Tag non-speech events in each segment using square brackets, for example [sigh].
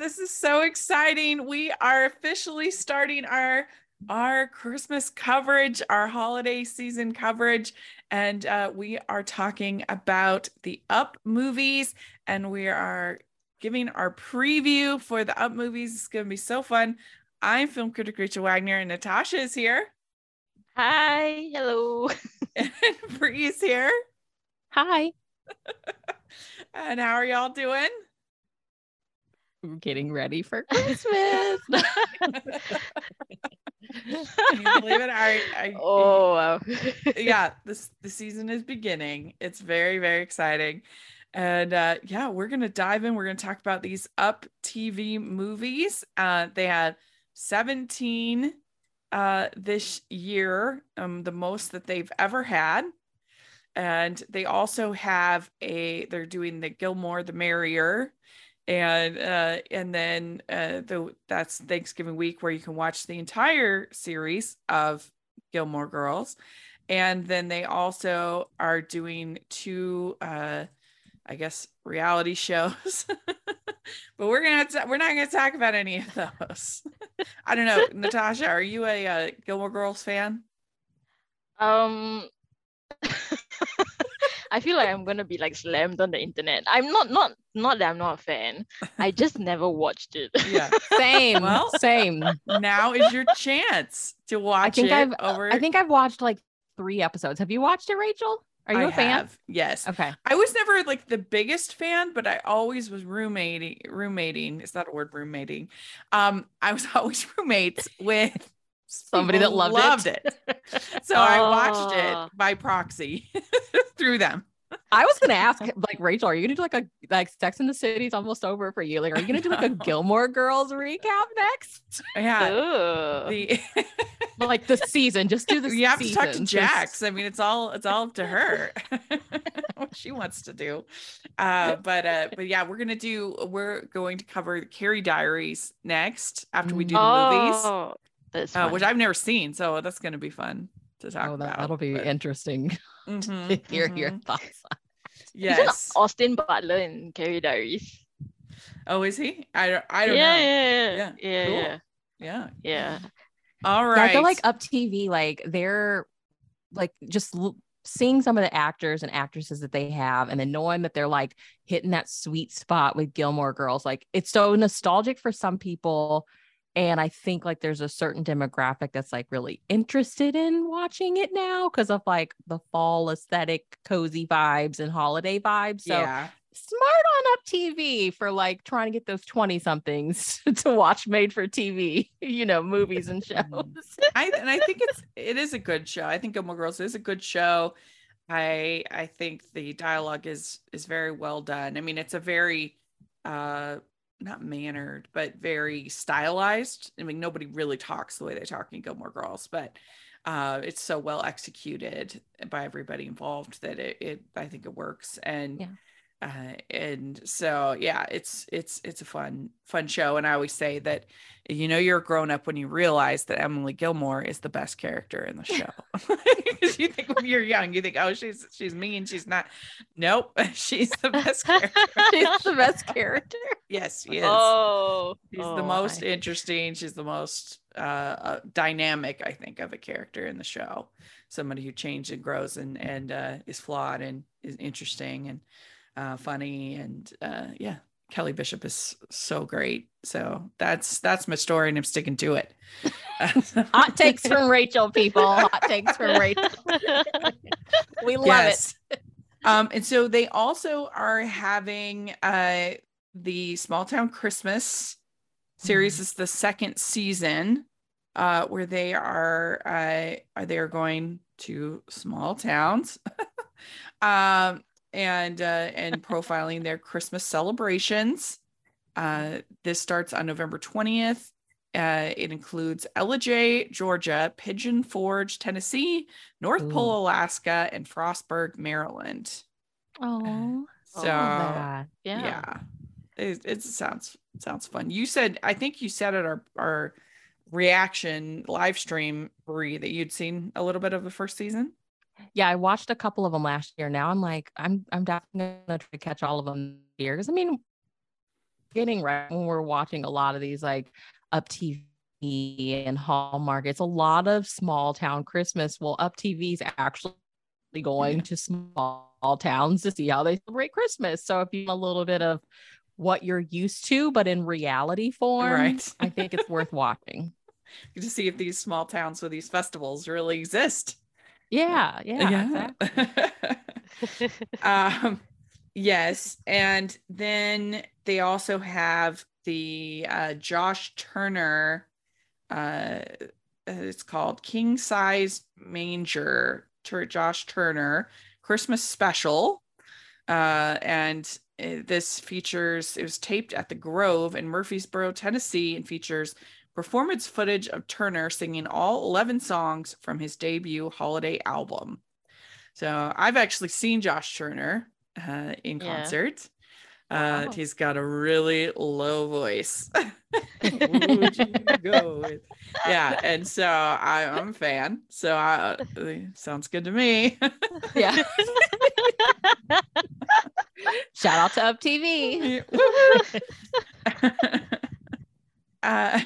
This is so exciting. We are officially starting our our Christmas coverage, our holiday season coverage, and uh, we are talking about the Up movies, and we are giving our preview for the Up movies. It's going to be so fun. I'm film critic Rachel Wagner, and Natasha is here. Hi, hello. [laughs] and Bree is here. Hi. [laughs] and how are y'all doing? Getting ready for [laughs] Christmas. Can you believe it? I, I [laughs] oh wow. [laughs] yeah, this the season is beginning. It's very, very exciting. And uh yeah, we're gonna dive in. We're gonna talk about these up TV movies. Uh they had 17 uh this year, um, the most that they've ever had. And they also have a they're doing the Gilmore the Merrier and uh, and then uh, the that's Thanksgiving week where you can watch the entire series of Gilmore Girls, and then they also are doing two, uh, I guess, reality [laughs] shows. but we're gonna to, we're not gonna talk about any of those. [laughs] I don't know, [laughs] Natasha, are you a, a uh, Gilmore Girls fan? Um. I feel like I'm gonna be like slammed on the internet. I'm not not not that I'm not a fan. I [laughs] just never watched it. Yeah. [laughs] Same. well, same. Now is your chance to watch I think I've, over. I think I've watched like three episodes. Have you watched it, Rachel? Are you I a fan? Have, yes. Okay. I was never like the biggest fan, but I always was roommating. Roommating is that a word? Roommating. Um, I was [laughs] always roommates with somebody that loved, loved it. it. [laughs] so oh. I watched it by proxy [laughs] through them. I was gonna ask, like Rachel, are you gonna do like a like Sex in the City is almost over for you? Like, are you gonna do like a [laughs] Gilmore Girls recap next? Yeah, the like the season. Just do the. You have to talk to Jax. I mean, it's all it's all up to her what she wants to do. Uh, but uh, but yeah, we're gonna do. We're going to cover Carrie Diaries next after we do the oh, movies, uh, which I've never seen. So that's gonna be fun to talk oh, that, about. That'll be but... interesting [laughs] mm-hmm, to [laughs] hear mm-hmm. your thoughts. on. Yes. Isn't Austin Butler in Carrie Diaries? Oh, is he? I don't. I don't yeah, know. Yeah, yeah, yeah, cool. yeah, yeah, yeah. All right. Yeah, I feel like Up TV, like they're like just l- seeing some of the actors and actresses that they have, and then knowing that they're like hitting that sweet spot with Gilmore Girls. Like it's so nostalgic for some people and I think like there's a certain demographic that's like really interested in watching it now because of like the fall aesthetic, cozy vibes, and holiday vibes. So yeah. smart on up TV for like trying to get those 20 somethings [laughs] to watch made for TV, [laughs] you know, movies and mm-hmm. shows. I and I think it's [laughs] it is a good show. I think Gilmore Girls is a good show. I I think the dialogue is is very well done. I mean, it's a very uh not mannered, but very stylized. I mean, nobody really talks the way they talk in Gilmore Girls, but uh, it's so well executed by everybody involved that it, it I think it works. And yeah. Uh, and so yeah, it's it's it's a fun fun show. And I always say that you know you're grown up when you realize that Emily Gilmore is the best character in the show. [laughs] [laughs] Because you think when you're young, you think, oh, she's she's mean, she's not. Nope, [laughs] she's the best character. she's the best character. yes, she is. Oh, she's oh, the most I... interesting. She's the most uh, uh, dynamic, I think, of a character in the show. Somebody who changes and grows and and uh, is flawed and is interesting and uh, funny and uh, yeah, Kelly Bishop is so great. So that's that's my story, and I'm sticking to it. [laughs] Hot takes from Rachel, people. Hot takes from Rachel. [laughs] we love yes. it. Um, and so they also are having uh the Small Town Christmas series mm. is the second season, uh, where they are uh are they are going to small towns. [laughs] um and uh, and [laughs] profiling their Christmas celebrations. Uh, this starts on November 20th. Uh, it includes Ellijay, Georgia, Pigeon Forge, Tennessee, North Ooh. Pole, Alaska, and Frostburg, Maryland. [sighs] Oh, so yeah, yeah, it, it sounds sounds fun. You said I think you said at our our reaction live stream, Bree, that you'd seen a little bit of the first season yeah, I watched a couple of them last year. Now I'm like, I'm I'm definitely gonna try to catch all of them here because I mean, getting right when we're watching a lot of these like up TV and Hallmark. It's a lot of small town Christmas. Well, up TV's actually going Yeah. to small towns to see how they celebrate Christmas. So if you a little bit of what you're used to, but in reality form, Right. I think it's worth watching. [laughs] to see if these small towns with these festivals really exist. Yeah, yeah, exactly. [laughs] um yes and then they also have the uh josh turner uh it's called king size manger to josh turner christmas special uh and uh, this features it was taped at the grove in murfreesboro tennessee and features performance footage of turner singing all 11 songs from his debut holiday album so I've actually seen Josh Turner uh, in Yeah. concert. Uh, Wow. he's got a really low voice. [laughs] Would you go with? Yeah, and so I, I'm a fan. So I, uh, sounds good to me. [laughs] yeah. [laughs] Shout out to Up TV. uh,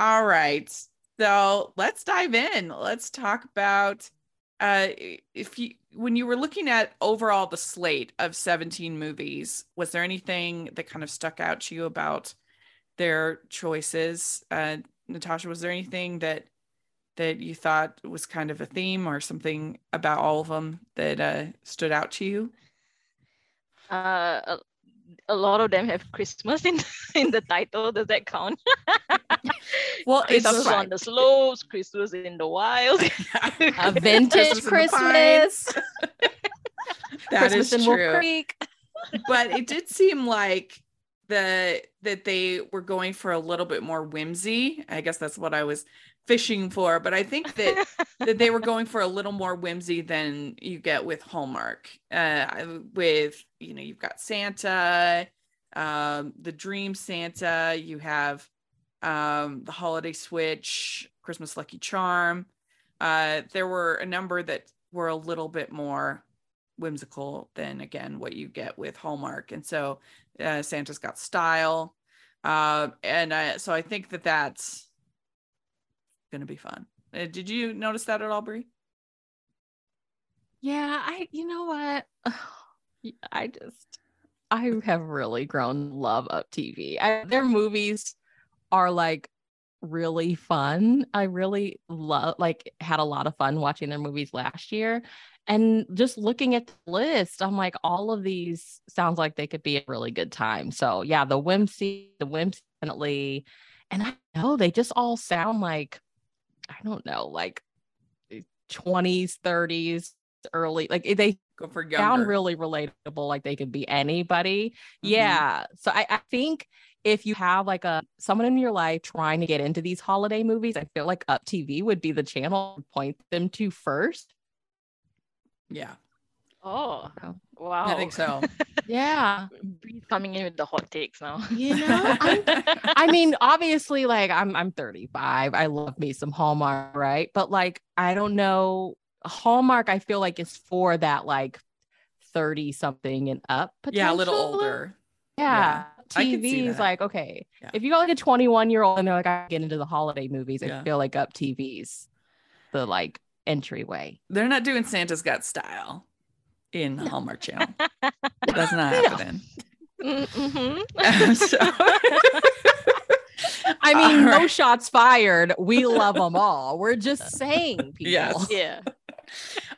all right. So let's dive in. Let's talk about uh, if you when you were looking at overall the slate of 17 movies, was there anything that kind of stuck out to you about their choices? Uh, Natasha, was there anything that that you thought was kind of a theme or something about all of them that uh, stood out to you? uh, a, a lot of them have Christmas in [laughs] in the title. Does that count? [laughs] Well, it's Christmas on the slopes, Christmas in the wild. [laughs] A vintage Christmas Christmas. That Christmas is in Wolf true. Creek. but it did seem like the that they were going for a little bit more whimsy. I guess that's what I was fishing for. But I think that [laughs] that they were going for a little more whimsy than you get with Hallmark. Uh, with you know, you've got Santa, um, the Dream Santa. You have um, the Holiday Switch, Christmas Lucky Charm. Uh, there were a number that were a little bit more whimsical than again what you get with Hallmark. And so uh, Santa's got style. Uh, and uh, so I think that that's going to be fun. Uh, did you notice that at all, Bree? Yeah, I you know what? [sighs] I just I have really grown love of TV. I, their movies are like really fun. I really love like had a lot of fun watching their movies last year. And just looking at the list, I'm like, all of these sounds like they could be a really good time. So yeah, the whimsy, the whimsy definitely. And I know they just all sound like, I don't know, like 20s, 30s, early, like they Go for younger. sound really relatable like they could be anybody Mhm. yeah so I, I think if you have like a someone in your life trying to get into these holiday movies i feel like up tv would be the channel to point them to first Yeah, oh, wow. I think so. [laughs] yeah Bree's coming in with the hot takes now. you know I'm, i [laughs] mean obviously like i'm i'm 35 i love me some hallmark right but like i don't know hallmark i feel like is for that like 30 something and up yeah, a little older. Yeah. I could see TV is like, okay, Yeah. if you got like a 21 year old and they're like, I get into the holiday movies, Yeah. I feel like up TV's the like entryway. They're not doing Santa's Got Style in Hallmark Channel. [laughs] That's not No. happening. Mm-hmm. [laughs] So- [laughs] I mean, All no shots fired. We love them all. We're just saying, people. Yes. yeah.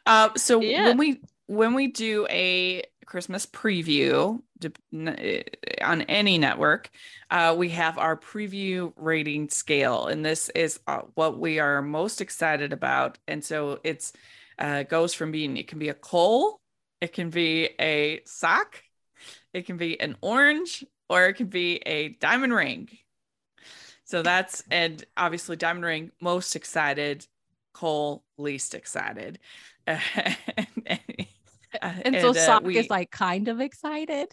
Uh, so Yeah. when we when we do a Christmas preview dep- n- eh, on any network, uh, we have our preview rating scale, and this is uh, what we are most excited about. And so it's uh, goes from being it can be a coal, it can be a sock, it can be an orange, or it can be a diamond ring. So that's and obviously diamond ring most excited, coal least excited. [laughs] And, so uh, Sock we- is like kind of excited.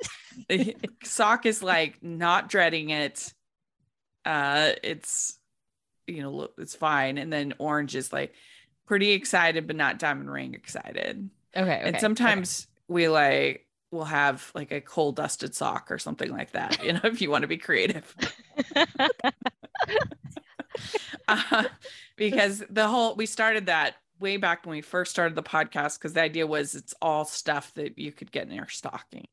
[laughs] sock is like not dreading it uh it's you know it's fine and then orange is like pretty excited but not diamond ring excited Okay. and okay, sometimes we like we'll have like a coal dusted sock or something like that, you know, [laughs] if you want to be creative. [laughs] uh, because the whole we started that way back when we first started the podcast because the idea was it's all stuff that you could get in your stocking.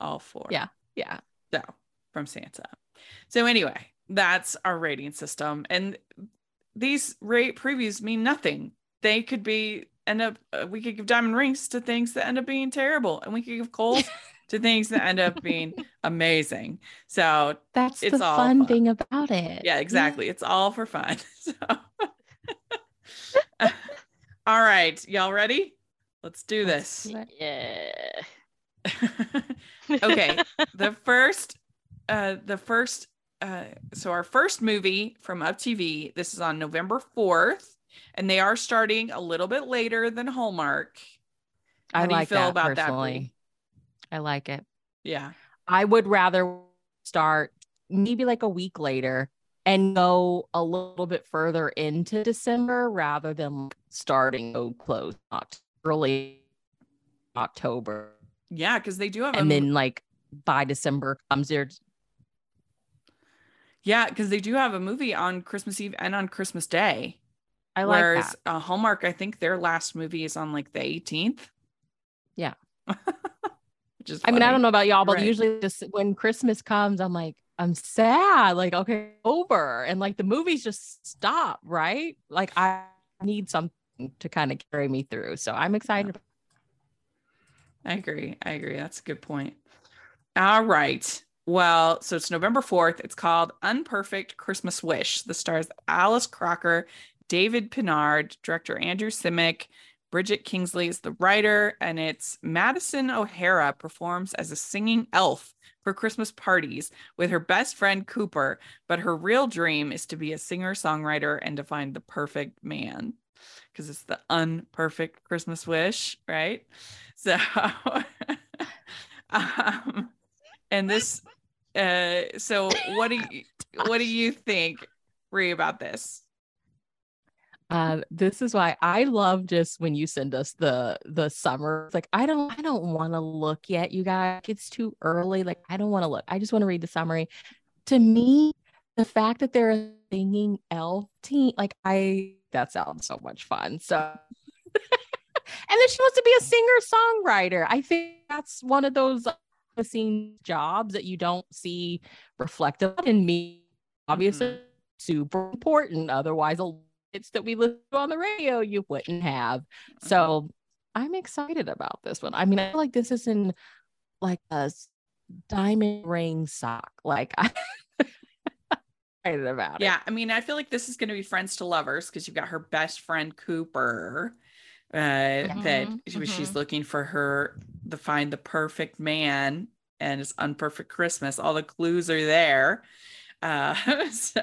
All four. Yeah. Yeah. So from Santa. So anyway, that's our rating system. And these rate previews mean nothing. They could be end up uh, we could give diamond rings to things that end up being terrible and we could give coals [laughs] to things that end up being amazing. So That's It's the all fun, fun. thing about it. yeah, exactly. It's all for fun. [laughs] So [laughs] all right, y'all ready? Let's do Let's this. do yeah. okay the first uh the first uh so our first movie from up tv this is on november 4th and they are starting a little bit later than hallmark How I do you like feel that about that, personally. Bree? I like it. yeah I would rather start maybe like a week later and go a little bit further into December rather than starting so close early October. yeah because they do have And mo- then like by December comes there. yeah because they do have a movie on christmas eve and on christmas day I like whereas that. uh, hallmark i think their last movie is on like the 18th Yeah. [laughs] which is I mean, I don't know about y'all, but Right. usually just when Christmas comes, I'm like, I'm sad. Like, okay, over. And like the movies just stop, right? Like I need something to kind of carry me through. So I'm excited. I agree. I agree. That's a good point. All right. Well, so it's November 4th. It's called Unperfect Christmas Wish. The stars Alice Crocker, David Pinard, director Andrew Simic, Bridget Kingsley is the writer, and it's Madison O'Hara performs as a singing elf for Christmas parties with her best friend Cooper, but her real dream is to be a singer-songwriter and to find the perfect man. Because it's the unperfect Christmas wish, right? So, [laughs] um, and this, uh, so what do you, what do you think, Ree, about this? Uh, this is why I love just when you send us the the summer. It's like I don't I don't want to look yet, you guys. It's too early. Like I don't want to look. I just want to read the summary. To me, the fact that they're a singing elf team, like I that sounds so much fun. So [laughs] and then she wants to be a singer songwriter. I think that's one of those scene jobs that you don't see reflected in me. Obviously, Mhm. super important. Otherwise, a hits that we listen on the radio you wouldn't have. So I'm excited about this one. I mean, I feel like this is in like a diamond ring sock. Like [laughs] I'm excited about it. Yeah, I mean, I feel like this is going to be friends to lovers because you've got her best friend Cooper. Uh, that Mhm, she- she's looking for her to find the perfect man, and it's unperfect Christmas. All the clues are there. Uh, [laughs] so,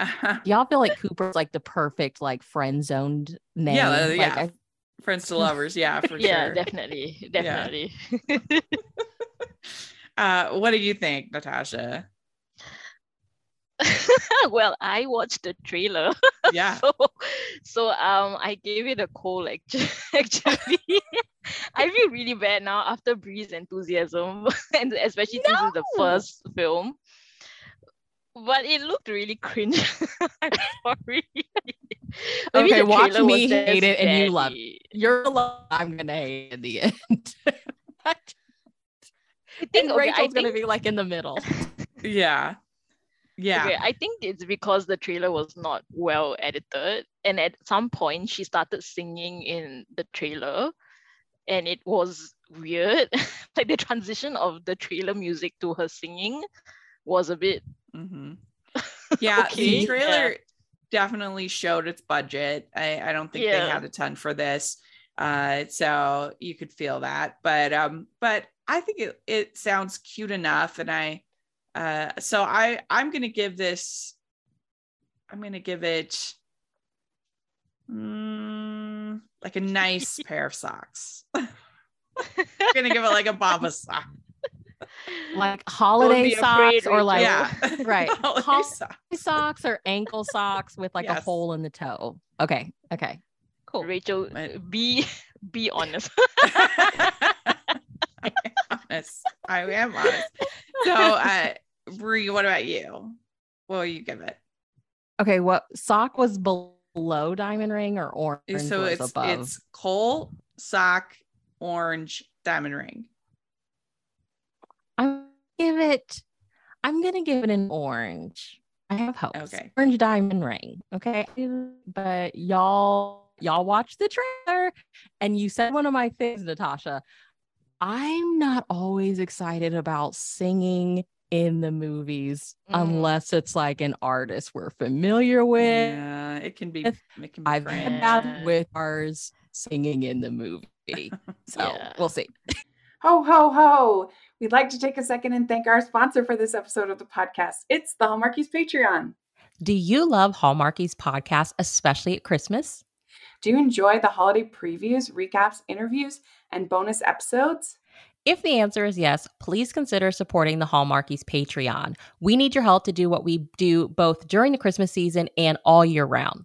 uh, [laughs] Y'all feel like Cooper's like the perfect like friend zoned name. Yeah, uh, Like, yeah. I- friends to lovers, yeah, for sure. [laughs] yeah, sure. definitely, definitely. [laughs] Uh, what do you think, Natasha? well, I watched the trailer. Yeah, so so um I gave it a cold actually actually. I feel really bad now after Bree's enthusiasm and especially since it's the first film. But it looked really cringe. [laughs] I'm sorry. [laughs] Maybe Okay, watch me hate it and you love badly- you're alone. I'm gonna hate in the end. [laughs] I think okay, Rachel's I gonna be like in the middle. yeah, yeah. Okay, I think it's because the trailer was not well edited, and at some point she started singing in the trailer, and it was weird. like the transition of the trailer music to her singing was a bit. Hmm [laughs] Yeah, Okay, the trailer definitely showed its budget. I, I don't think they had a ton for this. Uh, so you could feel that. But um, but I think it, it sounds cute enough. And I uh so I I'm gonna give this I'm gonna give it mm, like a nice [laughs] pair of socks. [laughs] I'm gonna give it like a Baba sock. Like [laughs] holiday socks or like yeah. [laughs] right. [laughs] Holiday Hol- sock. socks or ankle socks with like a hole in the toe. Okay. Okay. Cool. Rachel, But- be Be honest. I am honest. I am honest. So, uh, Bree, what about you? What will you give it? Okay, what sock was below diamond ring or orange? so it's above? it's coal, sock, orange, diamond ring. I'm give it. I'm gonna give it an orange. I have hope. Okay. Orange diamond ring. Okay, but y'all y'all watch the trailer, and you said one of my things, Natasha. I'm not always excited about singing in the movies Mm. unless it's like an artist we're familiar with. Yeah, it can be. It can be. I've cringe. had that with ours singing in the movie. [laughs] So Yeah. we'll see. Ho, ho, ho. We'd like to take a second and thank our sponsor for this episode of the podcast. It's the Hallmarkies Patreon. Do you love Hallmarkies podcast, especially at Christmas? Do you enjoy the holiday previews, recaps, interviews, and bonus episodes? If the answer is yes, please consider supporting the Hallmarkies Patreon. We need your help to do what we do both during the Christmas season and all year round.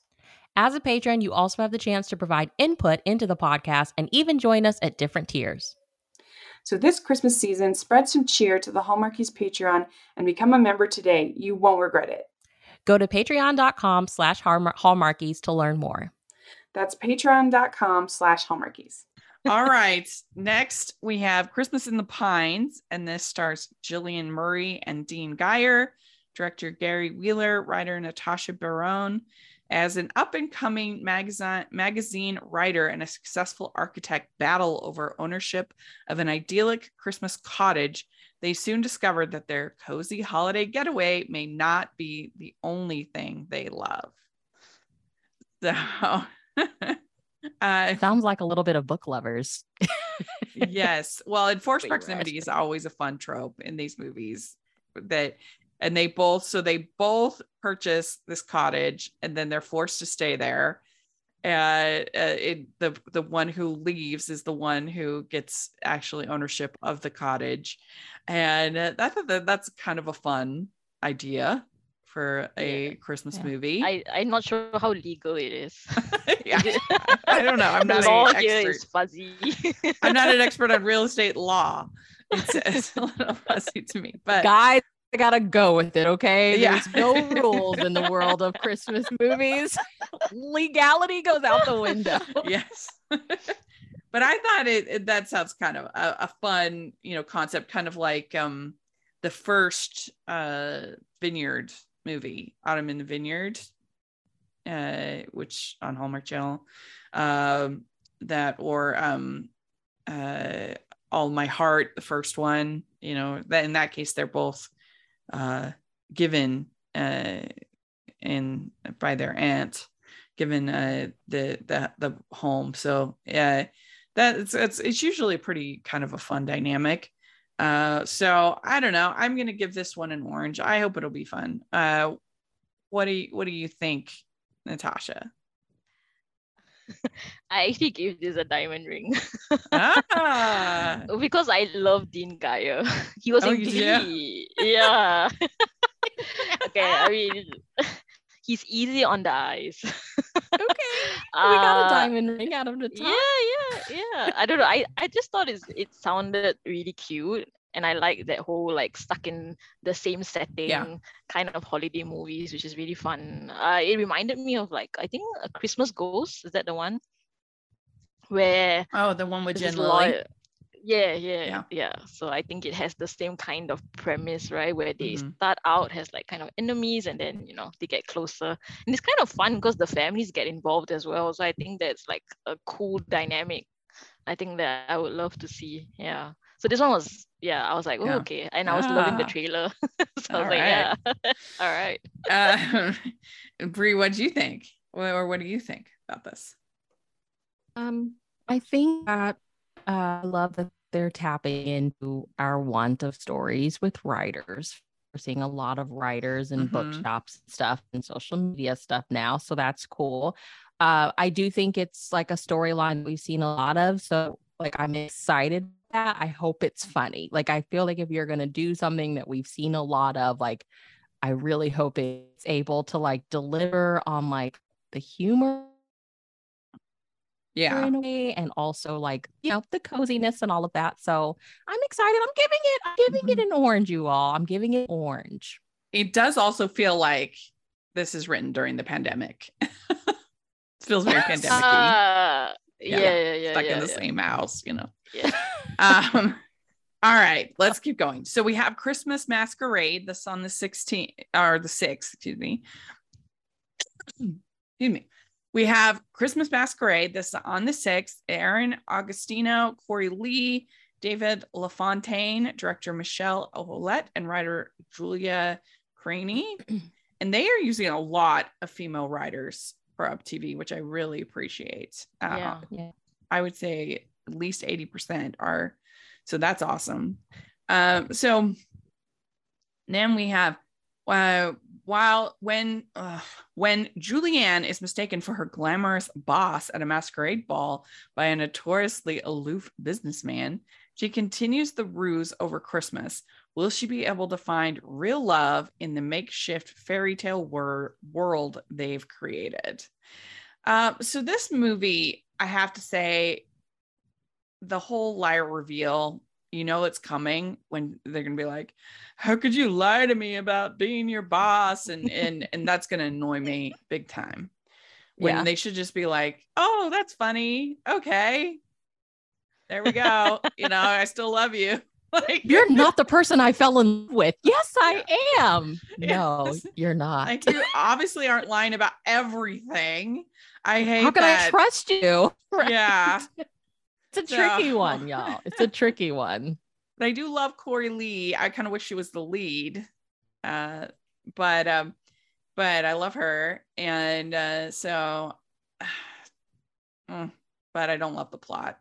As a patron, you also have the chance to provide input into the podcast and even join us at different tiers. So this Christmas season, spread some cheer to the Hallmarkies Patreon and become a member today. You won't regret it. Go to patreon.com slash hallmarkies to learn more. That's patreon.com slash hallmarkies. All right. Next, we have Christmas in the Pines, and this stars Jillian Murray and Dean Geyer, director Gary Wheeler, writer Natasha Barone. As an up and coming magazine, magazine writer and a successful architect battle over ownership of an idyllic Christmas cottage, they soon discovered that their cozy holiday getaway may not be the only thing they love. So, [laughs] uh, Sounds like a little bit of book lovers. yes. Well, enforced [laughs] What you were proximity is always a fun trope in these movies that and they both so they both purchase this cottage and then they're forced to stay there. Uh, uh it, the the one who leaves is the one who gets actually ownership of the cottage, and uh, I thought that that's kind of a fun idea for a Christmas Yeah. movie. I, I'm not sure how legal it is. [laughs] yeah, [laughs] I don't know. I'm not law an here expert. is fuzzy. I'm not an [laughs] expert on real estate law. It's, it's a little fuzzy to me, but Guys, I gotta go with it, okay? Yeah. There's no [laughs] rules in the world of Christmas movies. Legality goes out the window. [laughs] yes. [laughs] but I thought it, it- that sounds kind of a, a fun, you know, concept, kind of like um the first uh vineyard movie, Autumn in the Vineyard, uh, which on Hallmark Channel, um, that or um uh All My Heart, the first one, you know, that in that case they're both uh given uh in by their aunt given uh the the the home. So yeah that it's it's it's usually pretty kind of a fun dynamic. Uh so i don't know. I'm gonna give this one an orange. I hope it'll be fun. Uh what do you what do you think natasha [laughs] I actually gave this a diamond ring ah [laughs] because I love Dean Geyer. [laughs] He was Oh, in? Glee. Yeah. okay, I mean, he's easy on the eyes. Okay. we got a Uh, diamond ring out of the top. Yeah, yeah, yeah. I don't know. I, I just thought it's, it sounded really cute. And I like that whole like stuck in the same setting kind of holiday movies, which is really fun. Uh, it reminded me of like I think a Christmas Ghost. Is that the one? Where oh the one with jen lilley Yeah, yeah, Yeah. yeah, So I think it has the same kind of premise, right? Where they Mhm. start out as like kind of enemies and then, you know, they get closer. And it's kind of fun because the families get involved as well. So I think that's like a cool dynamic. I think that I would love to see. Yeah. So this one was, yeah, I was like, oh, Yeah. okay. And I was loving the Ah. trailer. [laughs] so I was All like, yeah. [laughs] All right. uh [laughs] Bree what do you think or, or what do you think about this Um, I think that uh, I love that they're tapping into our want of stories with writers. We're seeing a lot of writers and Mhm. bookshops and stuff and social media stuff now. So that's cool. Uh, I do think it's like a storyline we've seen a lot of. So like I'm excited about that. I hope it's funny. Like I feel like if you're gonna do something that we've seen a lot of, like I really hope it's able to like deliver on like the humor Yeah. in a way and also like you know the coziness and all of that so i'm excited i'm giving it i'm giving it Mm-hmm. an orange you all i'm giving it orange It does also feel like this is written during the pandemic. it [laughs] feels very pandemic Uh, Yeah. yeah, yeah, yeah. stuck yeah, in the yeah. same house, you know. Yeah. [laughs] [laughs] Um, all right, let's keep going. So we have Christmas Masquerade. This on the 16th or the 6th, excuse me. [clears throat] excuse me. We have Christmas Masquerade. This on the 6th. Erin Agostino, Corey Lee, David LaFontaine, director Michelle Ouellet, and writer Julia Craney. [clears throat] and they are using a lot of female writers for Up TV, which I really appreciate. Uh, Yeah. yeah I would say at least 80% are. So that's awesome. Um, so then we have uh, while when uh, when Julianne is mistaken for her glamorous boss at a masquerade ball by a notoriously aloof businessman, she continues the ruse over Christmas. Will she be able to find real love in the makeshift fairy tale wor- world they've created? Um, so this movie, I have to say, the whole liar reveal, you know it's coming when they're gonna be like, How could you lie to me about being your boss? And and [laughs] and that's gonna annoy me big time. When Yeah. they should just be like, Oh, that's funny. Okay. There we go. you know, I still love you. [laughs] like you're [laughs] not the person i fell in love with yes i am Yeah. no Yes. you're not like you obviously aren't lying about everything. I hate how can that. i trust you Yeah. It's a tricky one y'all it's a tricky one [laughs] but I do love Corey Lee. I kind of wish she was the lead, uh, but um, but I love her, and uh, so, [sighs] Mm, but I don't love the plot.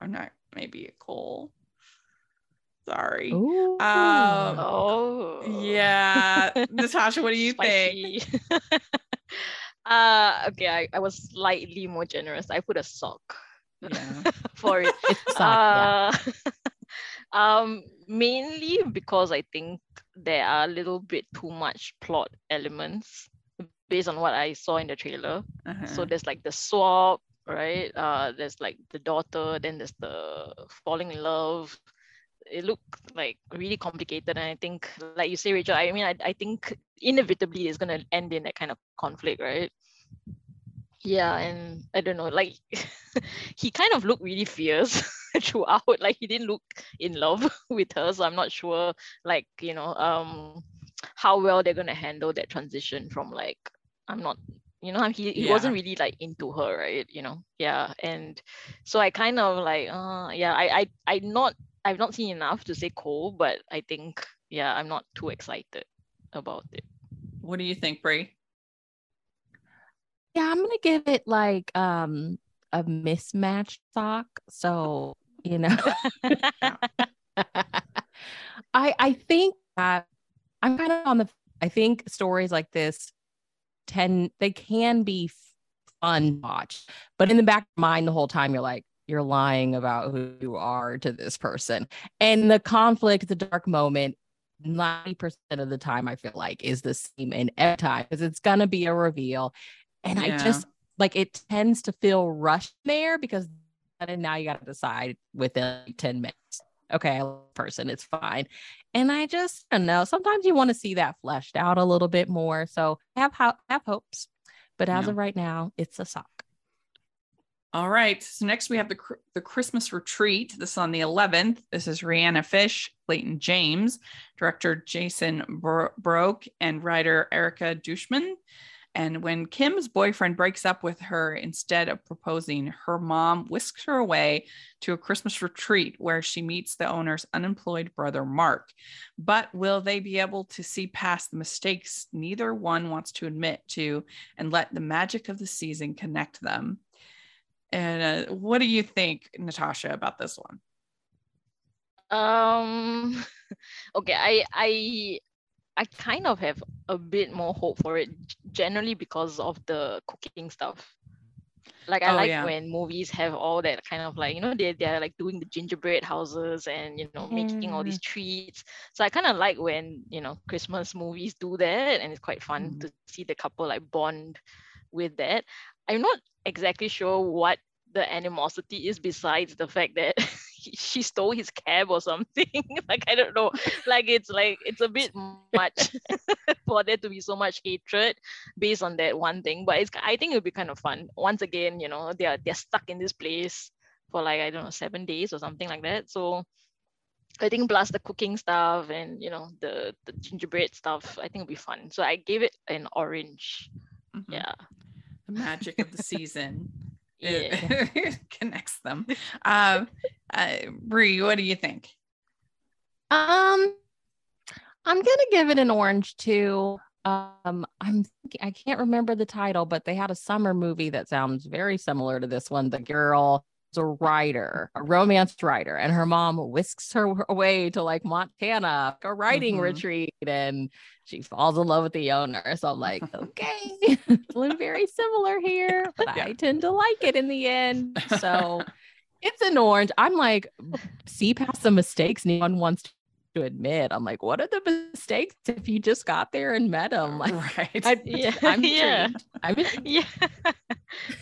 I'm not maybe a coal. Sorry. Ooh. Um, Oh. Yeah, Natasha, what do you think? [laughs] Uh okay, I, I was slightly more generous. I put a sock Yeah. [laughs] for it. it's yeah. Uh, [laughs] um mainly because I think there are a little bit too much plot elements based on what I saw in the trailer. Uh-huh. So there's like the swap, right? Uh there's like the daughter, then there's the falling in love. It looked like really complicated. And I think, like you say, Rachel, I mean, I, I think inevitably it's gonna end in that kind of conflict, right? Yeah, and I don't know, like [laughs] he kind of looked really fierce [laughs] throughout. Like he didn't look in love [laughs] with her. So I'm not sure, like, you know, um how well they're gonna handle that transition from like I'm not you know he, he wasn't really like into her right you know yeah and so i kind of like uh yeah i i i not i've not seen enough to say cool but i think yeah i'm not too excited about it what do you think, Bree? Yeah, I'm gonna give it like um a mismatched sock. So, you know, [laughs] I I think that I'm kind of on the I think stories like this tend they can be fun watch, but in the back of mind the whole time you're like, you're lying about who you are to this person. And the conflict, the dark moment, 90% of the time I feel like is the same in every time because it's gonna be a reveal. And I just like it tends to feel rushed there because and now you got to decide within like 10 minutes. Okay, I love the person, it's fine. And I just I don't know. Sometimes you want to see that fleshed out a little bit more. So have ho- have hopes, but as Yeah. of right now, it's a sock. All right. So next we have the the Christmas retreat. This is on the 11th. This is Rhiannon Fish, Clayton James, director Jason Bro- Bourque, and writer Erica Dushman. And when Kim's boyfriend breaks up with her, instead of proposing, her mom whisks her away to a Christmas retreat where she meets the owner's unemployed brother, Mark. But will they be able to see past the mistakes neither one wants to admit to and let the magic of the season connect them? And uh, what do you think, Natasha, about this one? Um, [laughs] okay, I I I kind of have a bit more hope for it, generally because of the cooking stuff. Like I Oh, like yeah. when movies have all that kind of like you know they they're like doing the gingerbread houses and you know making all these treats. So I kind of like when you know Christmas movies do that, and it's quite fun Mhm. to see the couple like bond with that. I'm not exactly sure what the animosity is besides the fact that [laughs] he- she stole his cab or something. [laughs] like I don't know. Like it's like it's a bit much [laughs] for there to be so much hatred based on that one thing. But it's I think it would be kind of fun. Once again, you know, they're they're stuck in this place for like I don't know seven days or something like that. So I think plus the cooking stuff and you know the the gingerbread stuff, I think it'll be fun. So I gave it an orange. Mhm. Yeah. The magic of the [laughs] season. Yeah. It [laughs] connects them. Um, uh, Bree, what do you think? Um, I'm gonna give it an orange too. Um, I'm thinking- I can't remember the title, but they had a summer movie that sounds very similar to this one. The girl is a writer, a romance writer, and her mom whisks her away to like Montana, a writing Mhm. retreat, and she falls in love with the owner. So I'm like, [laughs] okay, [laughs] it's very similar here, but Yeah. I tend to like it in the end. So [laughs] it's an orange. I'm like, see past the mistakes no one wants to admit. I'm like, what are the mistakes if you just got there and met them? [laughs] Like, right. I, Yeah. [laughs] I'm yeah. intrigued. I'm intrigued. [laughs] Yeah.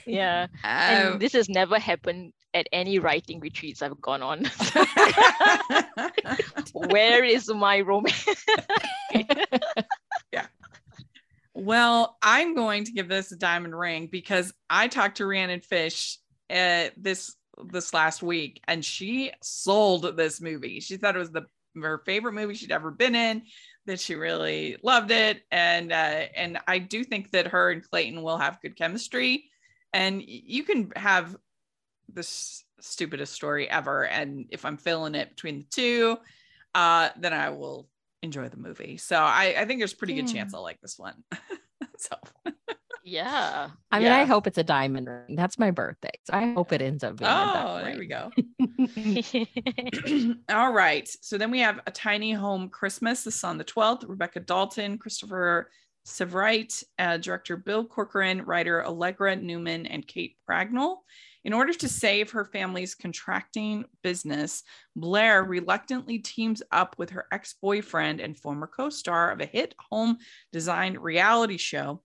yeah. Um, And this has never happened at any writing retreats I've gone on. Where is my romance? Yeah. Well, I'm going to give this a diamond ring because I talked to Rhiannon Fish uh, this this last week, and she sold this movie. She thought it was the her favorite movie she'd ever been in. That she really loved it, and uh, and I do think that her and Clayton will have good chemistry, and you can have this stupidest story ever, and if I'm filling it between the two, uh, then I will enjoy the movie. So I, I think there's a pretty good chance I'll like this one. [laughs] so [laughs] yeah. I mean, I hope it's a diamond ring. That's my birthday. So I hope it ends up being a oh, there we go. [laughs] [clears throat] All right. So then we have a tiny home Christmas. This is on the 12th. Rebecca Dalton, Christopher Severite, uh, director Bill Corcoran, writer Allegra Newman, and Kate Pragnell. In order to save her family's contracting business, Blair reluctantly teams up with her ex boyfriend and former co star of a hit home design reality show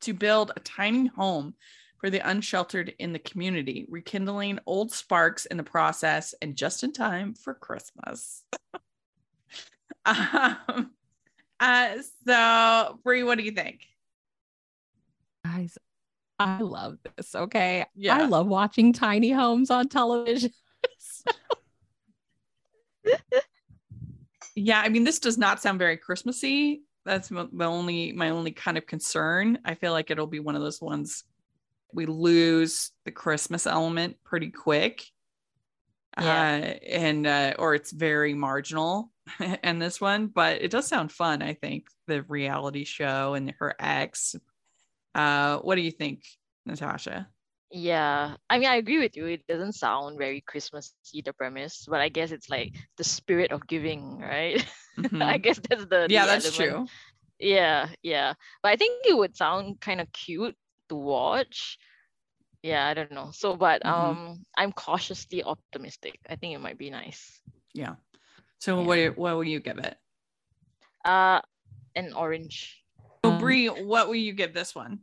to build a tiny home for the unsheltered in the community, rekindling old sparks in the process and just in time for Christmas. [laughs] um, uh, so, Bree, what do you think? Guys, I love this. Okay. Yeah. I love watching tiny homes on television. [laughs] [laughs] Yeah, I mean, this does not sound very Christmassy. That's the only my only kind of concern. I feel like it'll be one of those ones we lose the Christmas element pretty quick. Yeah. Uh, and uh, or it's very marginal [laughs] in this one, but it does sound fun. I think the reality show and her ex. Uh, what do you think, Natasha? Yeah, I mean, I agree with you. It doesn't sound very Christmassy, the premise, but I guess it's like the spirit of giving, right? [laughs] Mhm. [laughs] I guess that's the yeah, the that's element. true. Yeah, yeah. But I think it would sound kind of cute to watch. Yeah, I don't know. So, but Mhm. um, I'm cautiously optimistic. I think it might be nice. Yeah. So Yeah. what what will you give it? Uh, an orange. So Um, Bree, what will you give this one?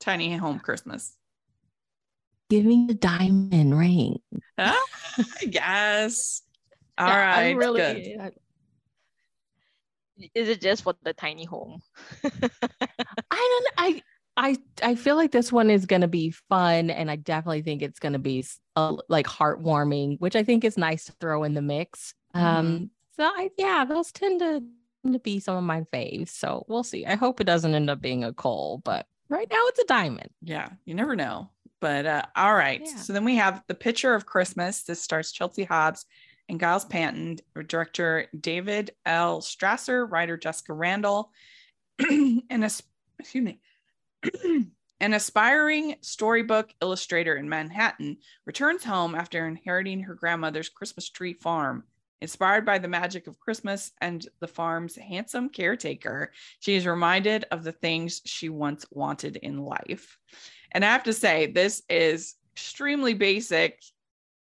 Tiny home Christmas. Giving a diamond ring. Huh? yes. All Yeah, right. I'm really. Good. I- Is it just for the tiny home? [laughs] I don't I I I feel like this one is going to be fun and I definitely think it's going to be uh, like heartwarming, which I think is nice to throw in the mix. Um so I yeah, those tend to tend to be some of my faves. So we'll see. I hope it doesn't end up being a coal, but right now it's a diamond. Yeah, you never know. But uh, all right. Yeah. So then we have the picture of Christmas. This stars Chelsea Hobbs and Giles Panton, director David L. Strasser, writer Jessica Randall, [clears throat] and excuse me, [clears throat] An aspiring storybook illustrator in Manhattan returns home after inheriting her grandmother's Christmas tree farm. Inspired by the magic of Christmas and the farm's handsome caretaker, she is reminded of the things she once wanted in life. And I have to say, this is extremely basic.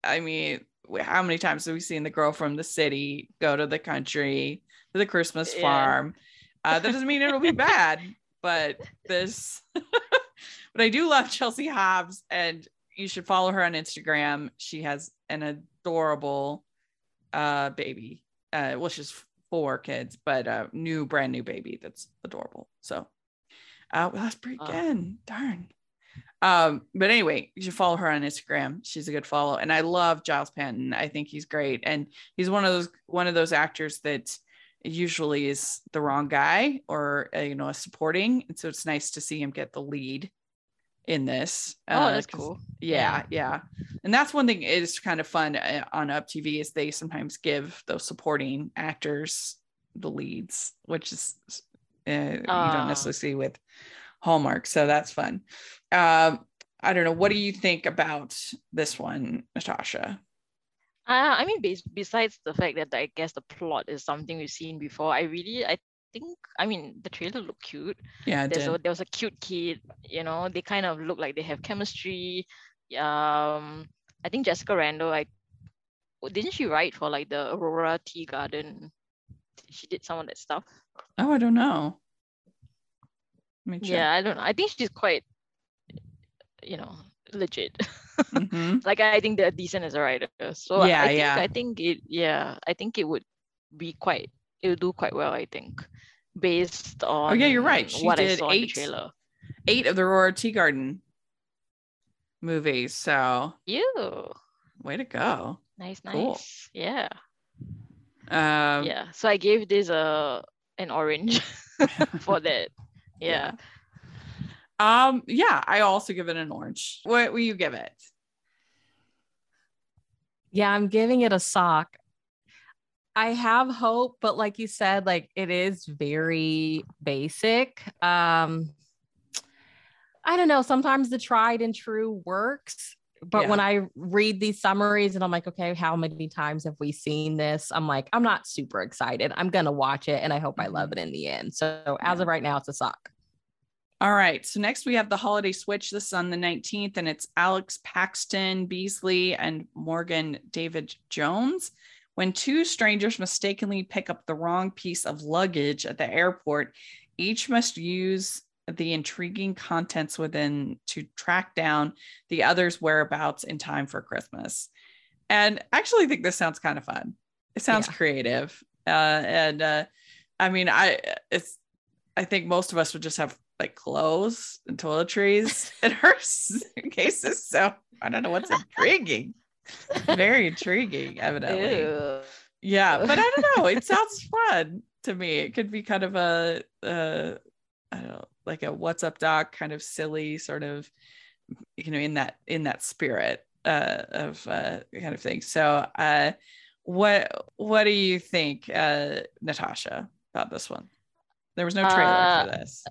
I mean, how many times have we seen the girl from the city go to the country, to the Christmas Yeah. farm? Uh, that doesn't mean it'll be [laughs] bad, but this, [laughs] but I do love Chelsea Hobbs, and you should follow her on Instagram. She has an adorable uh, baby. Uh, well, she's four kids, but a new, brand new baby that's adorable. So, uh, well, that's pretty good. Darn. Um, but anyway, you should follow her on Instagram. She's a good follow, and I love Giles Panton. I think he's great, and he's one of those one of those actors that usually is the wrong guy or uh, you know a supporting, and so it's nice to see him get the lead in this. Oh, uh, that's cool. yeah, yeah, and that's one thing is kind of fun uh, on Up TV is they sometimes give those supporting actors the leads, which is uh, you don't Ah. necessarily see with Hallmark, so that's fun. Um, I don't know. What do you think about this one, Natasha? Uh, I mean, bes- besides the fact that I guess the plot is something we've seen before, I really, I think, I mean, the trailer looked cute. Yeah, There's a, there was a cute kid, you know, they kind of look like they have chemistry. Um, I think Jessica Randall, I oh, didn't she write for like the Aurora Teagarden? She did some of that stuff. Oh, I don't know. Me check. Yeah, I don't know. I think she's quite, you know, legit. Mhm. [laughs] like I think they're decent as a writer. So Yeah, I think, yeah. I think it yeah, I think it would be quite it would do quite well, I think. Based on Oh, yeah, you're right. She what I did saw in the eight. trailer. Eight of the Aurora Teagarden movies. So you. way to go. Nice, Cool. nice. Yeah. Um, yeah. So I gave this a an orange [laughs] for that. Yeah. Um, yeah, I also give it an orange. What will you give it? Yeah, I'm giving it a sock. I have hope, but like you said, like it is very basic. Um I don't know, sometimes the tried and true works, but when I read these summaries and I'm like, okay, how many times have we seen this? I'm like, I'm not super excited. I'm going to watch it and I hope I love mm-hmm. it in the end. So as Yeah. of right now, it's a sock. All right. So next we have the holiday switch. This is on the 19th, and it's Alex Paxton Beesley and Morgan David Jones. When two strangers mistakenly pick up the wrong piece of luggage at the airport, each must use the intriguing contents within to track down the other's whereabouts in time for Christmas. And I actually think this sounds kind of fun. It sounds Yeah. creative. Uh, and uh, I mean, I it's I think most of us would just have like clothes and toiletries [laughs] in our cases. So I don't know what's intriguing. [laughs] Very intriguing, evidently. Ew. Yeah, but I don't know. It [laughs] sounds fun to me. It could be kind of a, uh, I don't know, like a "What's up, Doc" kind of silly sort of, you know, in that in that spirit uh, of uh, kind of thing. So, uh, what what do you think, uh, Natasha, about this one? There was no trailer Uh, for this.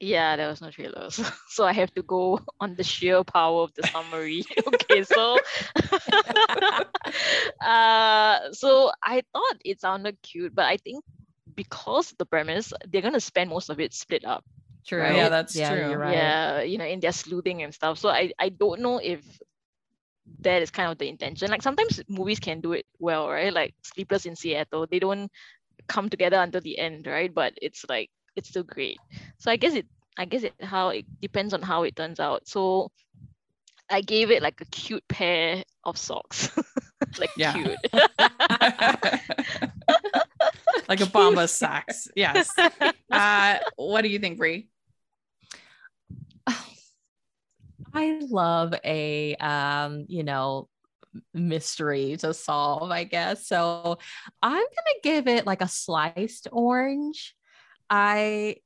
Yeah, there was no trailers. [laughs] So I have to go on the sheer power of the summary. [laughs] okay, so [laughs] uh so I thought it sounded cute, but I think because the premise, they're gonna spend most of it split up. True. Right. Yeah, that's yeah, true. Right. Yeah, you know, in their sleuthing and stuff. So I, I don't know if that is kind of the intention. Like sometimes movies can do it well, right? Like Sleepless in Seattle, they don't come together until the end, right? But it's like it's still great. So I guess it I guess it how it depends on how it turns out. So I gave it like a cute pair of socks. [laughs] like cute. [laughs] like a bomba socks. Yes. [laughs] Uh, what do you think, Bree? [sighs] I love a um, you know, mystery to solve, I guess. So I'm gonna give it like a sliced orange. I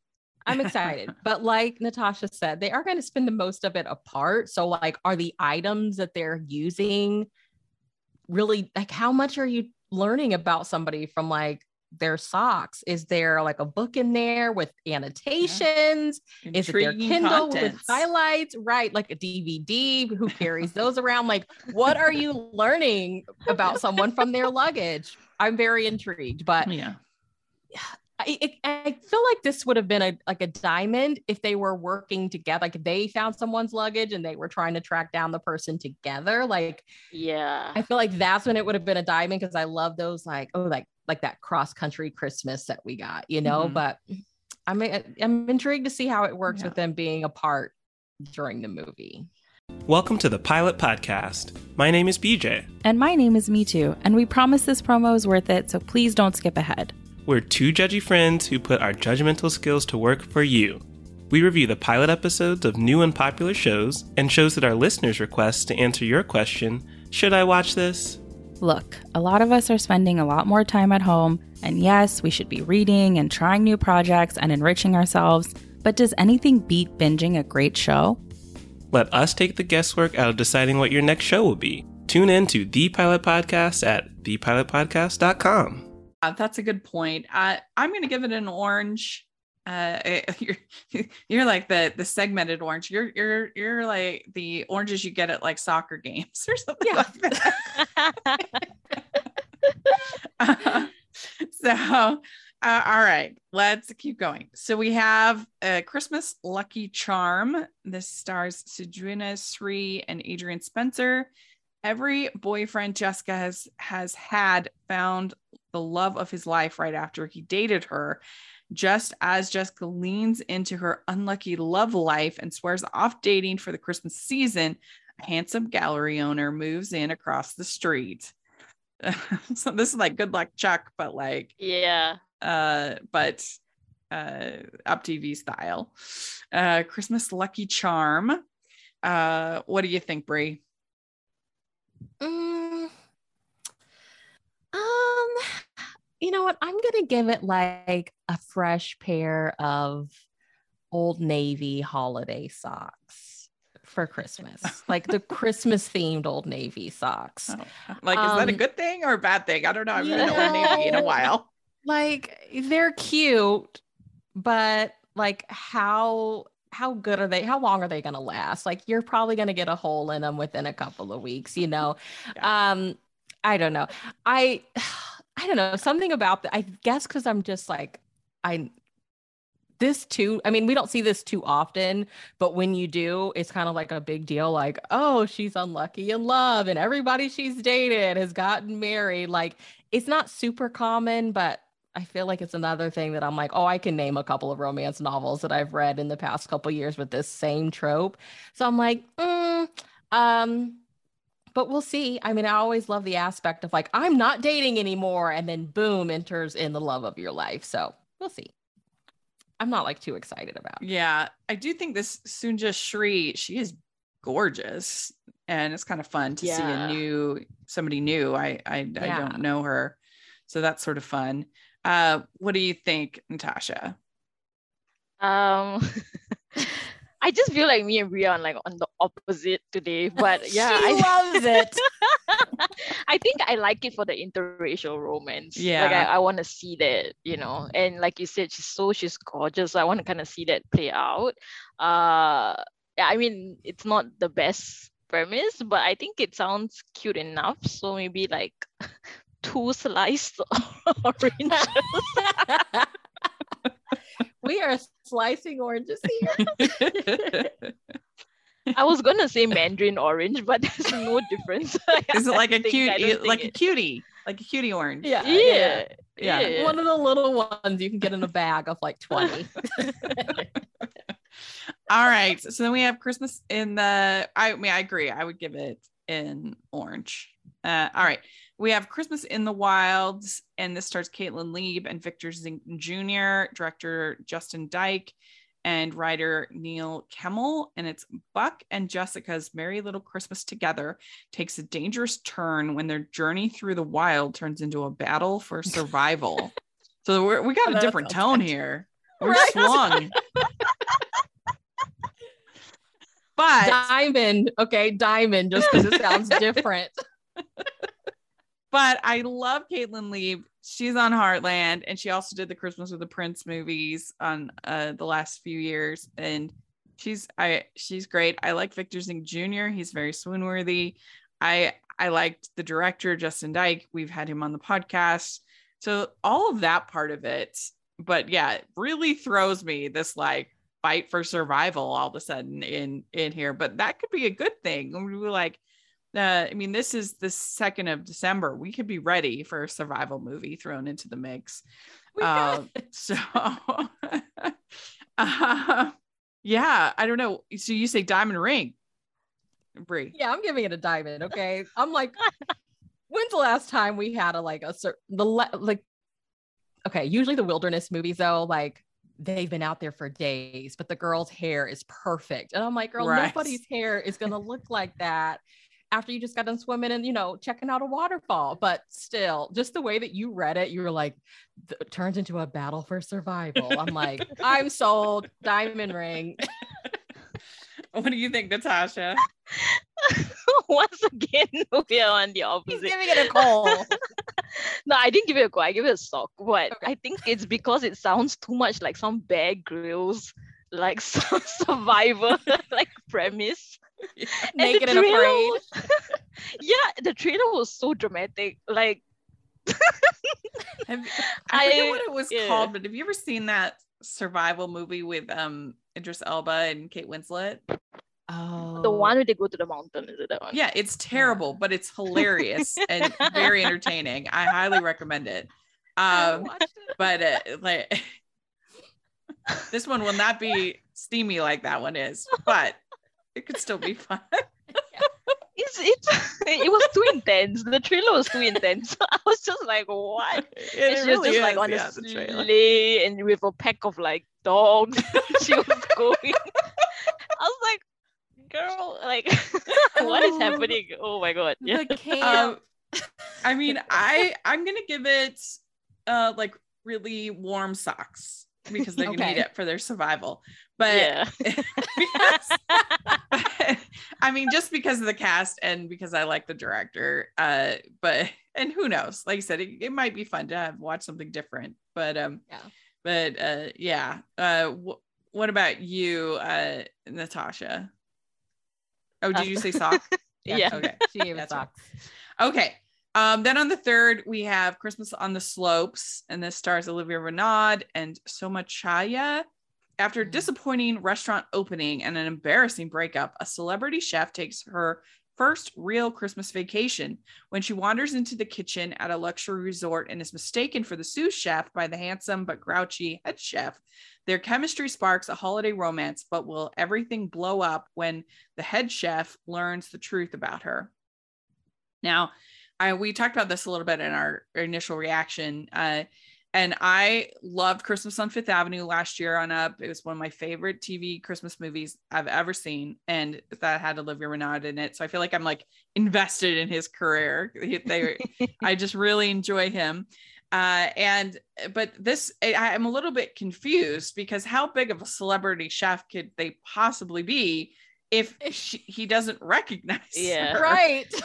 I'm excited, [laughs] but like Natasha said, they are going to spend the most of it apart. So, like, are the items that they're using really like how much are you learning about somebody from like their socks? Is there like a book in there with annotations? Is it their Kindle with highlights? Right, like a DVD. Who carries those around? Like, what are you learning about someone from their luggage? I'm very intrigued, but [laughs] Yeah. I, it, I feel like this would have been a like a diamond if they were working together. Like they found someone's luggage and they were trying to track down the person together. Like Yeah. I feel like that's when it would have been a diamond because I love those like oh like like that cross country Christmas that we got, you know. Mhm. But I'm I'm intrigued to see how it works Yeah. with them being apart during the movie. Welcome to the Pilot Podcast. My name is BJ. And my name is Me Too, and we promise this promo is worth it, so please don't skip ahead. We're two judgy friends who put our judgmental skills to work for you. We review the pilot episodes of new and popular shows and shows that our listeners request to answer your question Should I watch this? Look, a lot of us are spending a lot more time at home, and yes, we should be reading and trying new projects and enriching ourselves, but does anything beat binging a great show? Let us take the guesswork out of deciding what your next show will be. Tune in to The Pilot Podcast at thepilotpodcast.com. Uh, that's a good point. Uh, I'm going to give it an orange. Uh, [laughs] you're you're like the the segmented orange. You're you're you're like the oranges you get at like soccer games [laughs] or something Yeah. like that. Uh, [laughs] so, uh, all right, let's keep going. So we have a Christmas Lucky Charm. This stars Sidrina Sri and Adrian Spencer. Every boyfriend Jessica has has had found the love of his life right after he dated her. Just as Jessica leans into her unlucky love life and swears off dating for the Christmas season, a handsome gallery owner moves in across the street. [laughs] so this is like good luck Chuck, but like yeah. uh but uh up TV style. Uh Christmas lucky charm. Uh what do you think, Bree? Mm, um, you know what? I'm gonna give it like a fresh pair of Old Navy holiday socks for Christmas, like the [laughs] Christmas themed Old Navy socks. Oh, like is that a Um, good thing or a bad thing? I don't know. I've been Yeah. Old Navy in a while. [laughs] Like they're cute, but like how how good are they? How long are they gonna last? Like you're probably gonna get a hole in them within a couple of weeks, you know. [laughs] Um, I don't know. I [sighs] I don't know something about that. I guess because I'm just like I this too. I mean, we don't see this too often, but when you do, it's kind of like a big deal. Like, oh, she's unlucky in love, and everybody she's dated has gotten married. Like, it's not super common, but I feel like it's another thing that I'm like, oh, I can name a couple of romance novels that I've read in the past couple years with this same trope. So I'm like, mm, um, but we'll see. I mean, I always love the aspect of like, I'm not dating anymore, and then boom, enters in the love of your life. So we'll see. I'm not like too excited about. it. Yeah, I do think this Sunja Shri, she is gorgeous, and it's kind of fun to see a new somebody new. I I, I don't know her, so that's sort of fun. Uh, what do you think, Natasha? Um, [laughs] I just feel like me and Bria are like on the opposite today. [laughs] But yeah, she I, loves it. [laughs] I think I like it for the interracial romance. Like Yeah. I, I want to see that, you know. And like you said, she's so she's gorgeous. So I want to kind of see that play out. Uh yeah, I mean it's not the best premise, but I think it sounds cute enough. So maybe like [laughs] two sliced oranges. we are slicing oranges here. [laughs] I was gonna say Mandarin orange, but there's no difference. [laughs] is it like a think- cute, I don't think like a it- cutie, like a cutie orange? yeah, Yeah. Yeah. yeah. One of the little ones you can get in a bag of like 20. [laughs] All right. So then we have Christmas in the. I mean, I agree. I would give it in orange. Uh, all right. We have Christmas in the Wilds, and this stars Kaitlyn Leeb and Victor Zink Jr., director Justin Dyck, and writer Neil Kemmel. And it's Buck and Jessica's Merry Little Christmas Together takes a dangerous turn when their journey through the wild turns into a battle for survival. [laughs] so we're, we got Oh, a different tone good. here. We're Right. swung. [laughs] but diamond. Okay, diamond, just because it sounds different. [laughs] [laughs] but I love Kaitlyn Leeb. she's on Heartland, and she also did the Christmas with the Prince movies on uh, the last few years, and she's I she's great. I like Victor Zink Jr. He's very swoon worthy. I I liked the director Justin Dyck. We've had him on the podcast, so all of that part of it. But yeah, it really throws me this like fight for survival all of a sudden in in here. But that could be a good thing. We were like uh, I mean, this is the second of December. We could be ready for a survival movie thrown into the mix. Um, so, [laughs] uh, yeah, I don't know. So you say diamond ring, Bree? Yeah, I'm giving it a diamond. Okay, I'm like, when's the last time we had a like a certain the like? Okay, usually the wilderness movies though, like they've been out there for days, but the girl's hair is perfect, and I'm like, girl, right. nobody's hair is gonna look like that after you just got done swimming and you know checking out a waterfall but still just the way that you read it you were like it turns into a battle for survival. I'm like [laughs] i'm sold. Diamond ring. [laughs] What do you think natasha? [laughs] Once again we are on the opposite. He's giving it a call. No i didn't give it a call. I give it a sock but okay. i think it's because it sounds too much like some Bear Grylls like some survivor like premise [laughs] yeah. naked and, and afraid. Was, [laughs] yeah, the trailer was so dramatic. Like [laughs] have, I, I forget what it was yeah. called, but have you ever seen that survival movie with um Idris Elba and Kate Winslet? Oh, the one where they go to the mountain is it that one? Yeah, it's terrible, but it's hilarious and very entertaining. I highly recommend it. Um, it. but uh, like this one will not be steamy like that one is, but it could still be fun. [laughs] It's, it's [laughs] it was too intense. The trailer was too intense. [laughs] I was just like, what? It, it she really was just is, like on yeah, a sleigh and with a pack of like dogs. she was going. I was like, girl, like what is happening? Oh my god. Yeah. The camp. Um, I mean, I I'm gonna give it uh like really warm socks because they're okay. gonna need it for their survival. But yeah. [laughs] because, [laughs] I mean, just because of the cast and because I like the director. Uh, but and who knows? Like I said, it, it might be fun to have watch something different. But um, yeah. But uh, yeah. Uh, wh- what about you, uh, Natasha? Oh, did you say sock? yeah. [laughs] yeah. Okay. She gave it socks. Right. Okay. Um, then on the third, we have Christmas on the Slopes, and this stars Olivier Renaud and Soma Chhaya. After a mm-hmm. disappointing restaurant opening and an embarrassing breakup, a celebrity chef takes her first real Christmas vacation when she wanders into the kitchen at a luxury resort and is mistaken for the sous chef by the handsome but grouchy head chef. Their chemistry sparks a holiday romance, but will everything blow up when the head chef learns the truth about her? Now, I we talked about this a little bit in our initial reaction. Uh, and I loved Christmas on Fifth Avenue last year on up. It was one of my favorite TV Christmas movies I've ever seen, and that had Olivier Renaud in it. So I feel like I'm like invested in his career. They, [laughs] I just really enjoy him. Uh, and but this, I, I'm a little bit confused because how big of a celebrity chef could they possibly be? If she, he doesn't recognize yeah. Her. right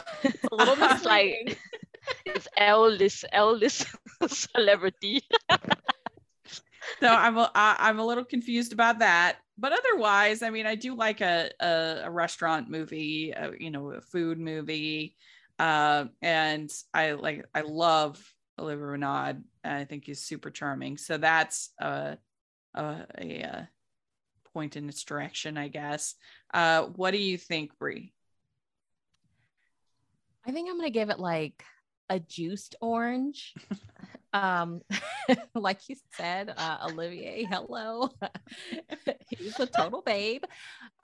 a little bit like [laughs] it's eldest eldest [laughs] celebrity. So i'm a, i'm a little confused about that. But otherwise i mean i do like a a, a restaurant movie a, you know a food movie. Uh, and i like i love olivier renaud i think he's super charming. So that's uh, a, a point in its direction, I guess. Uh, what do you think, Bree? I think I'm gonna give it like a juiced orange. [laughs] um, [laughs] like you said, uh, Olivier, hello. [laughs] He's a total babe.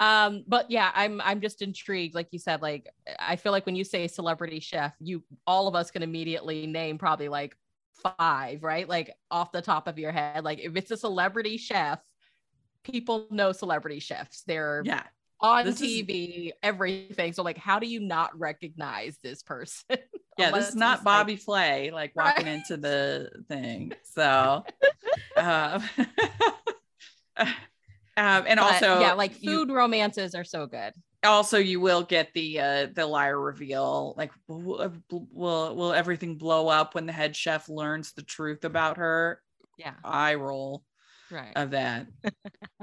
Um, but yeah, I'm I'm just intrigued. Like you said, like I feel like when you say celebrity chef, you all of us can immediately name probably like five, right? Like off the top of your head. Like if it's a celebrity chef, people know celebrity chefs. They're yeah on this TV, is... everything. So like, how do you not recognize this person? [laughs] yeah, this is not Bobby like... Flay like walking right. into the thing. [laughs] So, [laughs] uh, um, and but, also yeah, like food you... romances are so good. also you will get the uh the liar reveal like will will, will everything blow up when the head chef learns the truth about her Yeah. eye roll Right. of that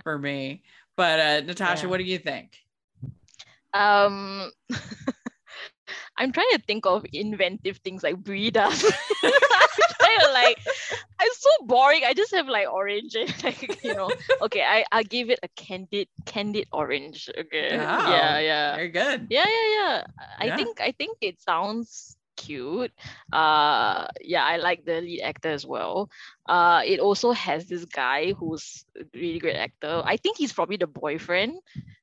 for me but uh natasha Yeah. what do you think Um, [laughs] I'm trying to think of inventive things like Bree does. [laughs] I'm trying to like, I'm so boring. I just have like orange [laughs] like you know. Okay, I I give it a candid candid orange. Okay. Wow. Yeah, yeah. very good Yeah, yeah, yeah. I Yeah. think I think it sounds cute. Uh yeah, I like the lead actor as well. Uh it also has this guy who's a really great actor. I think he's probably the boyfriend.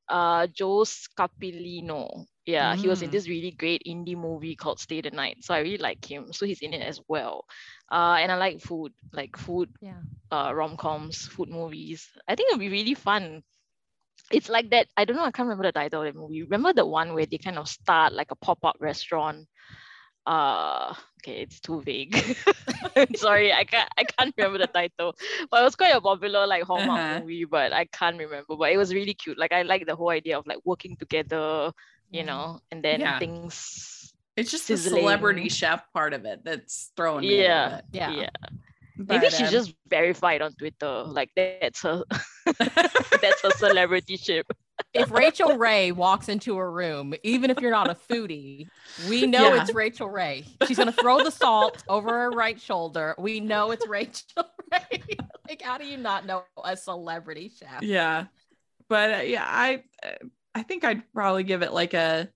Uh Joe Scarpellino. Yeah, he was in Mm. this really great indie movie called Stay the Night. So I really like him. So he's in it as well. Uh and I like food, like food Yeah. uh rom-coms, food movies. I think it'll be really fun. It's like that. I don't know. I can't remember the title of the movie. Remember the one where they kind of start like a pop-up restaurant? Uh, okay, it's too vague. [laughs] I'm sorry, I can't. I can't remember the title. But it was quite a popular like Hallmark Uh-huh. movie. But I can't remember. But it was really cute. Like I like the whole idea of like working together. You know, and then Yeah. things. it's just the celebrity chef part of it that's throwing me Yeah. Yeah. yeah. Maybe But, she's um, just verified on Twitter. Like that's her. [laughs] that's a celebrity ship. If Rachael Ray walks into a room, even if you're not a foodie, we know Yeah. it's Rachael Ray. She's gonna throw the salt over her right shoulder. We know it's Rachel [laughs] Ray. like, how do you not know a celebrity chef? yeah but uh, yeah i uh, i think i'd probably give it like a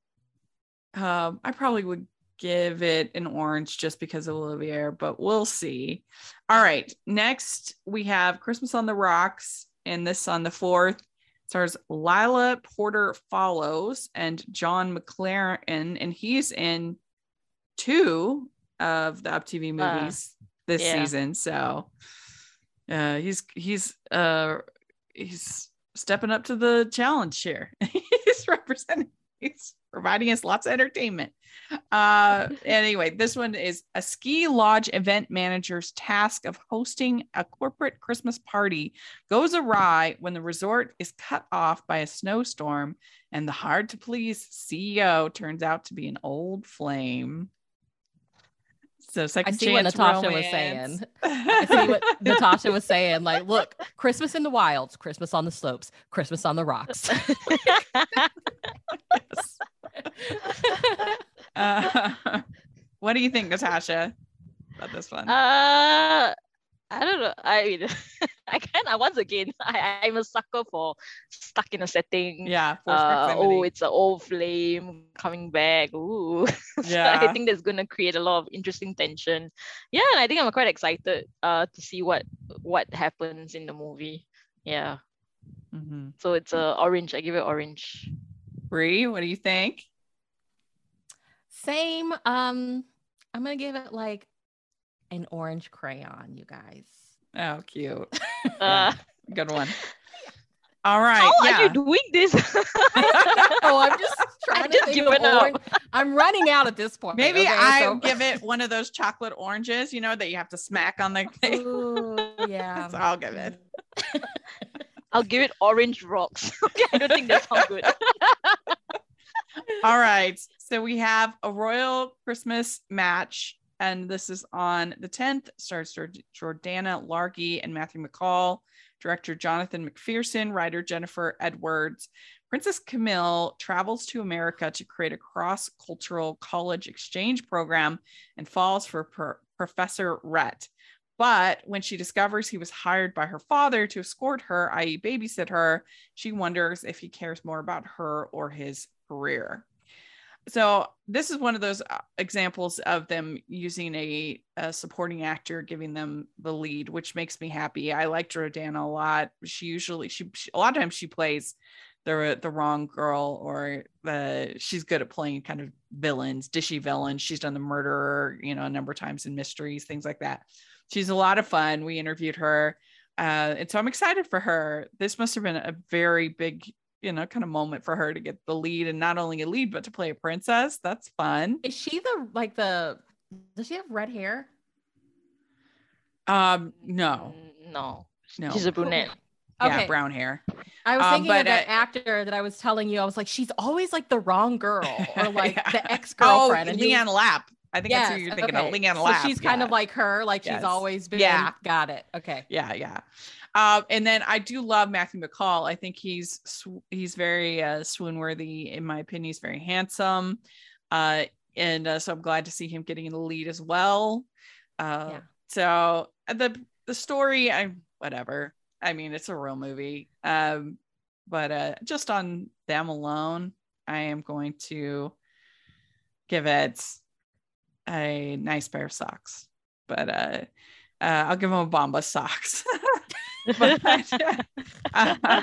um i probably would give it an orange just because of olivier but we'll see all right next we have christmas on the rocks and this on the fourth stars lyla porter follows and jon mclaren and he's in two of the up tv Uh, movies this yeah. season so uh he's he's uh he's stepping up to the challenge here [laughs] he's representing he's providing us lots of entertainment. Uh anyway this one is a ski lodge event manager's task of hosting a corporate christmas party goes awry when the resort is cut off by a snowstorm and the hard to please ceo turns out to be an old flame so I second see what chance Natasha was saying. I see what [laughs] Natasha was saying. Like, look, Christmas in the wilds, Christmas on the slopes, Christmas on the rocks. [laughs] [laughs] Uh, what do you think, Natasha, about this one? Uh, I don't know. I mean, [laughs] I can. I once again, [laughs] I I'm a sucker for stuck in a setting. yeah, Uh, oh, it's an old flame coming back. Ooh. [laughs] So Yeah. I think that's gonna create a lot of interesting tension. Yeah, and I think I'm quite excited uh to see what what happens in the movie. Yeah. Mhm. So it's a orange. I give it orange. Bree, what do you think? Same. Um, I'm gonna give it like an orange crayon, you guys. Oh, cute. [laughs] Uh, [laughs] Good one. All right. how yeah. are you doing this? [laughs] Oh, I'm just trying to just think of up. orange. I'm running out at this point. Maybe okay? I So- give it one of those chocolate oranges, you know, that you have to smack on the thing. Ooh, yeah. so I'll give it. I'll give it orange rocks. okay, I don't think that sounds good. All right. So we have a royal Christmas match, and this is on the 10th. Stars Jord- Jordana Largy and Matthew MacCaull, director Jonathan McPherson, writer Jennifer Edwards. Princess Camille travels to America to create a cross cultural college exchange program and falls for Pro- Professor Rhett. But when she discovers he was hired by her father to escort her, i.e., babysit her, she wonders if he cares more about her or his career. So this is one of those uh, examples of them using a, a supporting actor giving them the lead, which makes me happy. I like Jordana a lot. She usually she, she a lot of times she plays the the wrong girl or the she's good at playing kind of villains, dishy villains. She's done the murderer, you know, a number of times in mysteries, things like that. She's a lot of fun. We interviewed her. Uh, and so I'm excited for her. This must have been a very big, you know, kind of moment for her to get the lead and not only a lead, but to play a princess. That's fun. Is she the like the? Does she have red hair? Um, no, Mm, No. no. She's a brunette. yeah, Okay. brown hair. I was Um, thinking but, of that uh, actor that I was telling you. I was like, she's always like the wrong girl [laughs] or like Yeah. the ex Oh, girlfriend. and you- Leanne Lapp. I think that's who you're thinking okay. of. Leanne so Lapp. she's kind yeah. of like her. Like Yes. she's always been. Yeah. Got it. Okay. yeah yeah um and then i do love matthew maccaull. I think he's sw- he's very uh swoon worthy in my opinion. He's very handsome. Uh and uh, so i'm glad to see him getting in the lead as well. Uh Yeah. so uh, the the story i whatever. I mean it's a real movie. Um but uh just on them alone i am going to give it a nice pair of socks. But uh uh, I'll give him a Bomba socks. [laughs] [laughs] but uh, [laughs]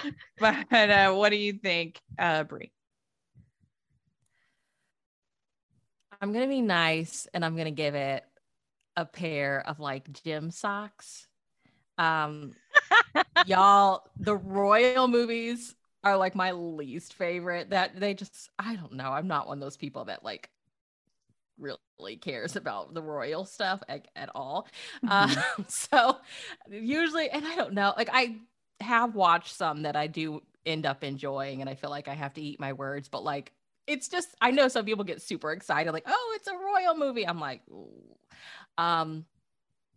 [laughs] but uh, what do you think, uh, Bree? I'm gonna be nice and I'm gonna give it a pair of like gym socks. Um y'all, the royal movies are like my least favorite. That they just I don't know. I'm not one of those people that like really cares about the royal stuff at, at all. Mhm. Um, [laughs] so usually, and I don't know, like I have watched some that I do end up enjoying, and I feel like I have to eat my words, but like it's just I know some people get super excited, like, oh, it's a royal movie. I'm like, Ooh. um,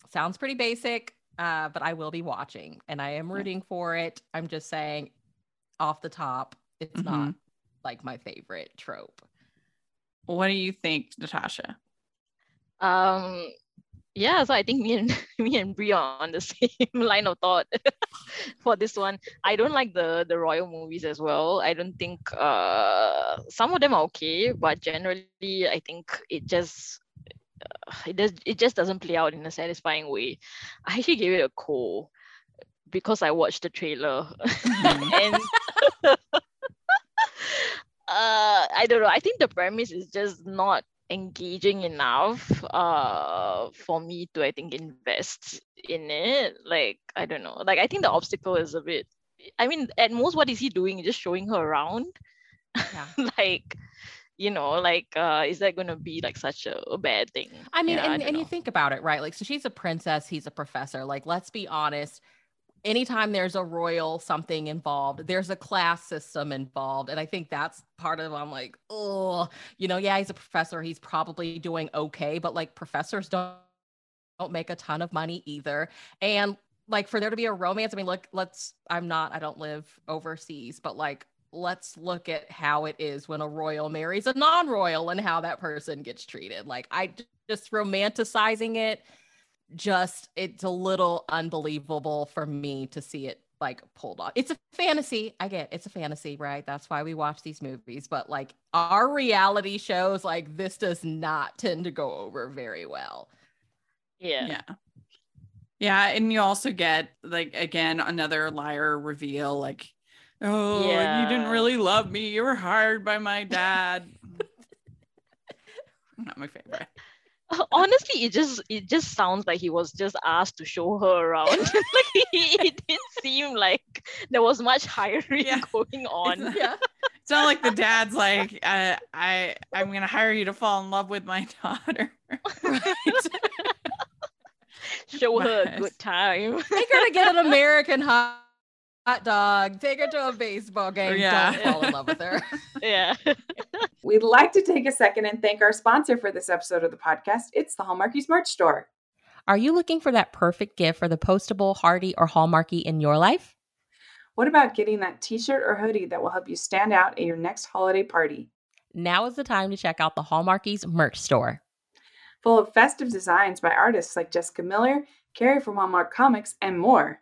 sounds pretty basic, uh, but I will be watching and I am rooting for it. I'm just saying off the top, it's not Mhm. like my favorite trope. What do you think, Natasha? Um, yeah, so I think me and [laughs] me and Bree are on the [laughs] same line of thought [laughs] for this one. I don't like the the royal movies as well. I don't think uh some of them are okay, but generally I think it just uh, it does it just doesn't play out in a satisfying way. I actually gave it a call because I watched the trailer and uh I don't know. I think the premise is just not engaging enough uh for me to I think invest in it. Like I don't know. Like I think the obstacle is a bit I mean at most what is he doing? Just showing her around. Yeah. [laughs] like you know, like uh is that gonna be like such a, a bad thing? I mean, Yeah, I and, don't and you think about it, right? Like, so she's a princess, he's a professor. Like, let's be honest. Anytime there's a royal something involved, there's a class system involved. And I think that's part of I'm like, oh, you know, yeah, he's a professor. He's probably doing okay, but like professors don't don't make a ton of money either. And like for there to be a romance, I mean, look, let's I'm not, I don't live overseas, but like let's look at how it is when a royal marries a non-royal and how that person gets treated. Like I just romanticizing it, just it's a little unbelievable for me to see it like pulled off. It's a fantasy. I get it's a fantasy, right? That's why we watch these movies. But like our reality shows, like this does not tend to go over very well. Yeah. Yeah. Yeah, and you also get like again another liar reveal like oh you didn't really love me. You were hired by my dad. [laughs] Not my favorite. [laughs] honestly it just it just sounds like he was just asked to show her around [laughs] [laughs] like he, it didn't seem like there was much hiring Yeah. going on It's- Yeah. It's not like the dad's like uh, I I'm gonna hire you to fall in love with my daughter. show her a good time Take her to get an American hot, hot dog. Take her to a baseball game. Yeah. Don't fall in love with her. [laughs] yeah [laughs] We'd like to take a second and thank our sponsor for this episode of the podcast. It's the Hallmarkies merch store. Are you looking for that perfect gift for the postable, hardy, or hallmarky in your life? What about getting that t shirt or hoodie that will help you stand out at your next holiday party? Now is the time to check out the Hallmarkies merch store. Full of festive designs by artists like Jessica Miller, Carrie from Hallmark Comics, and more.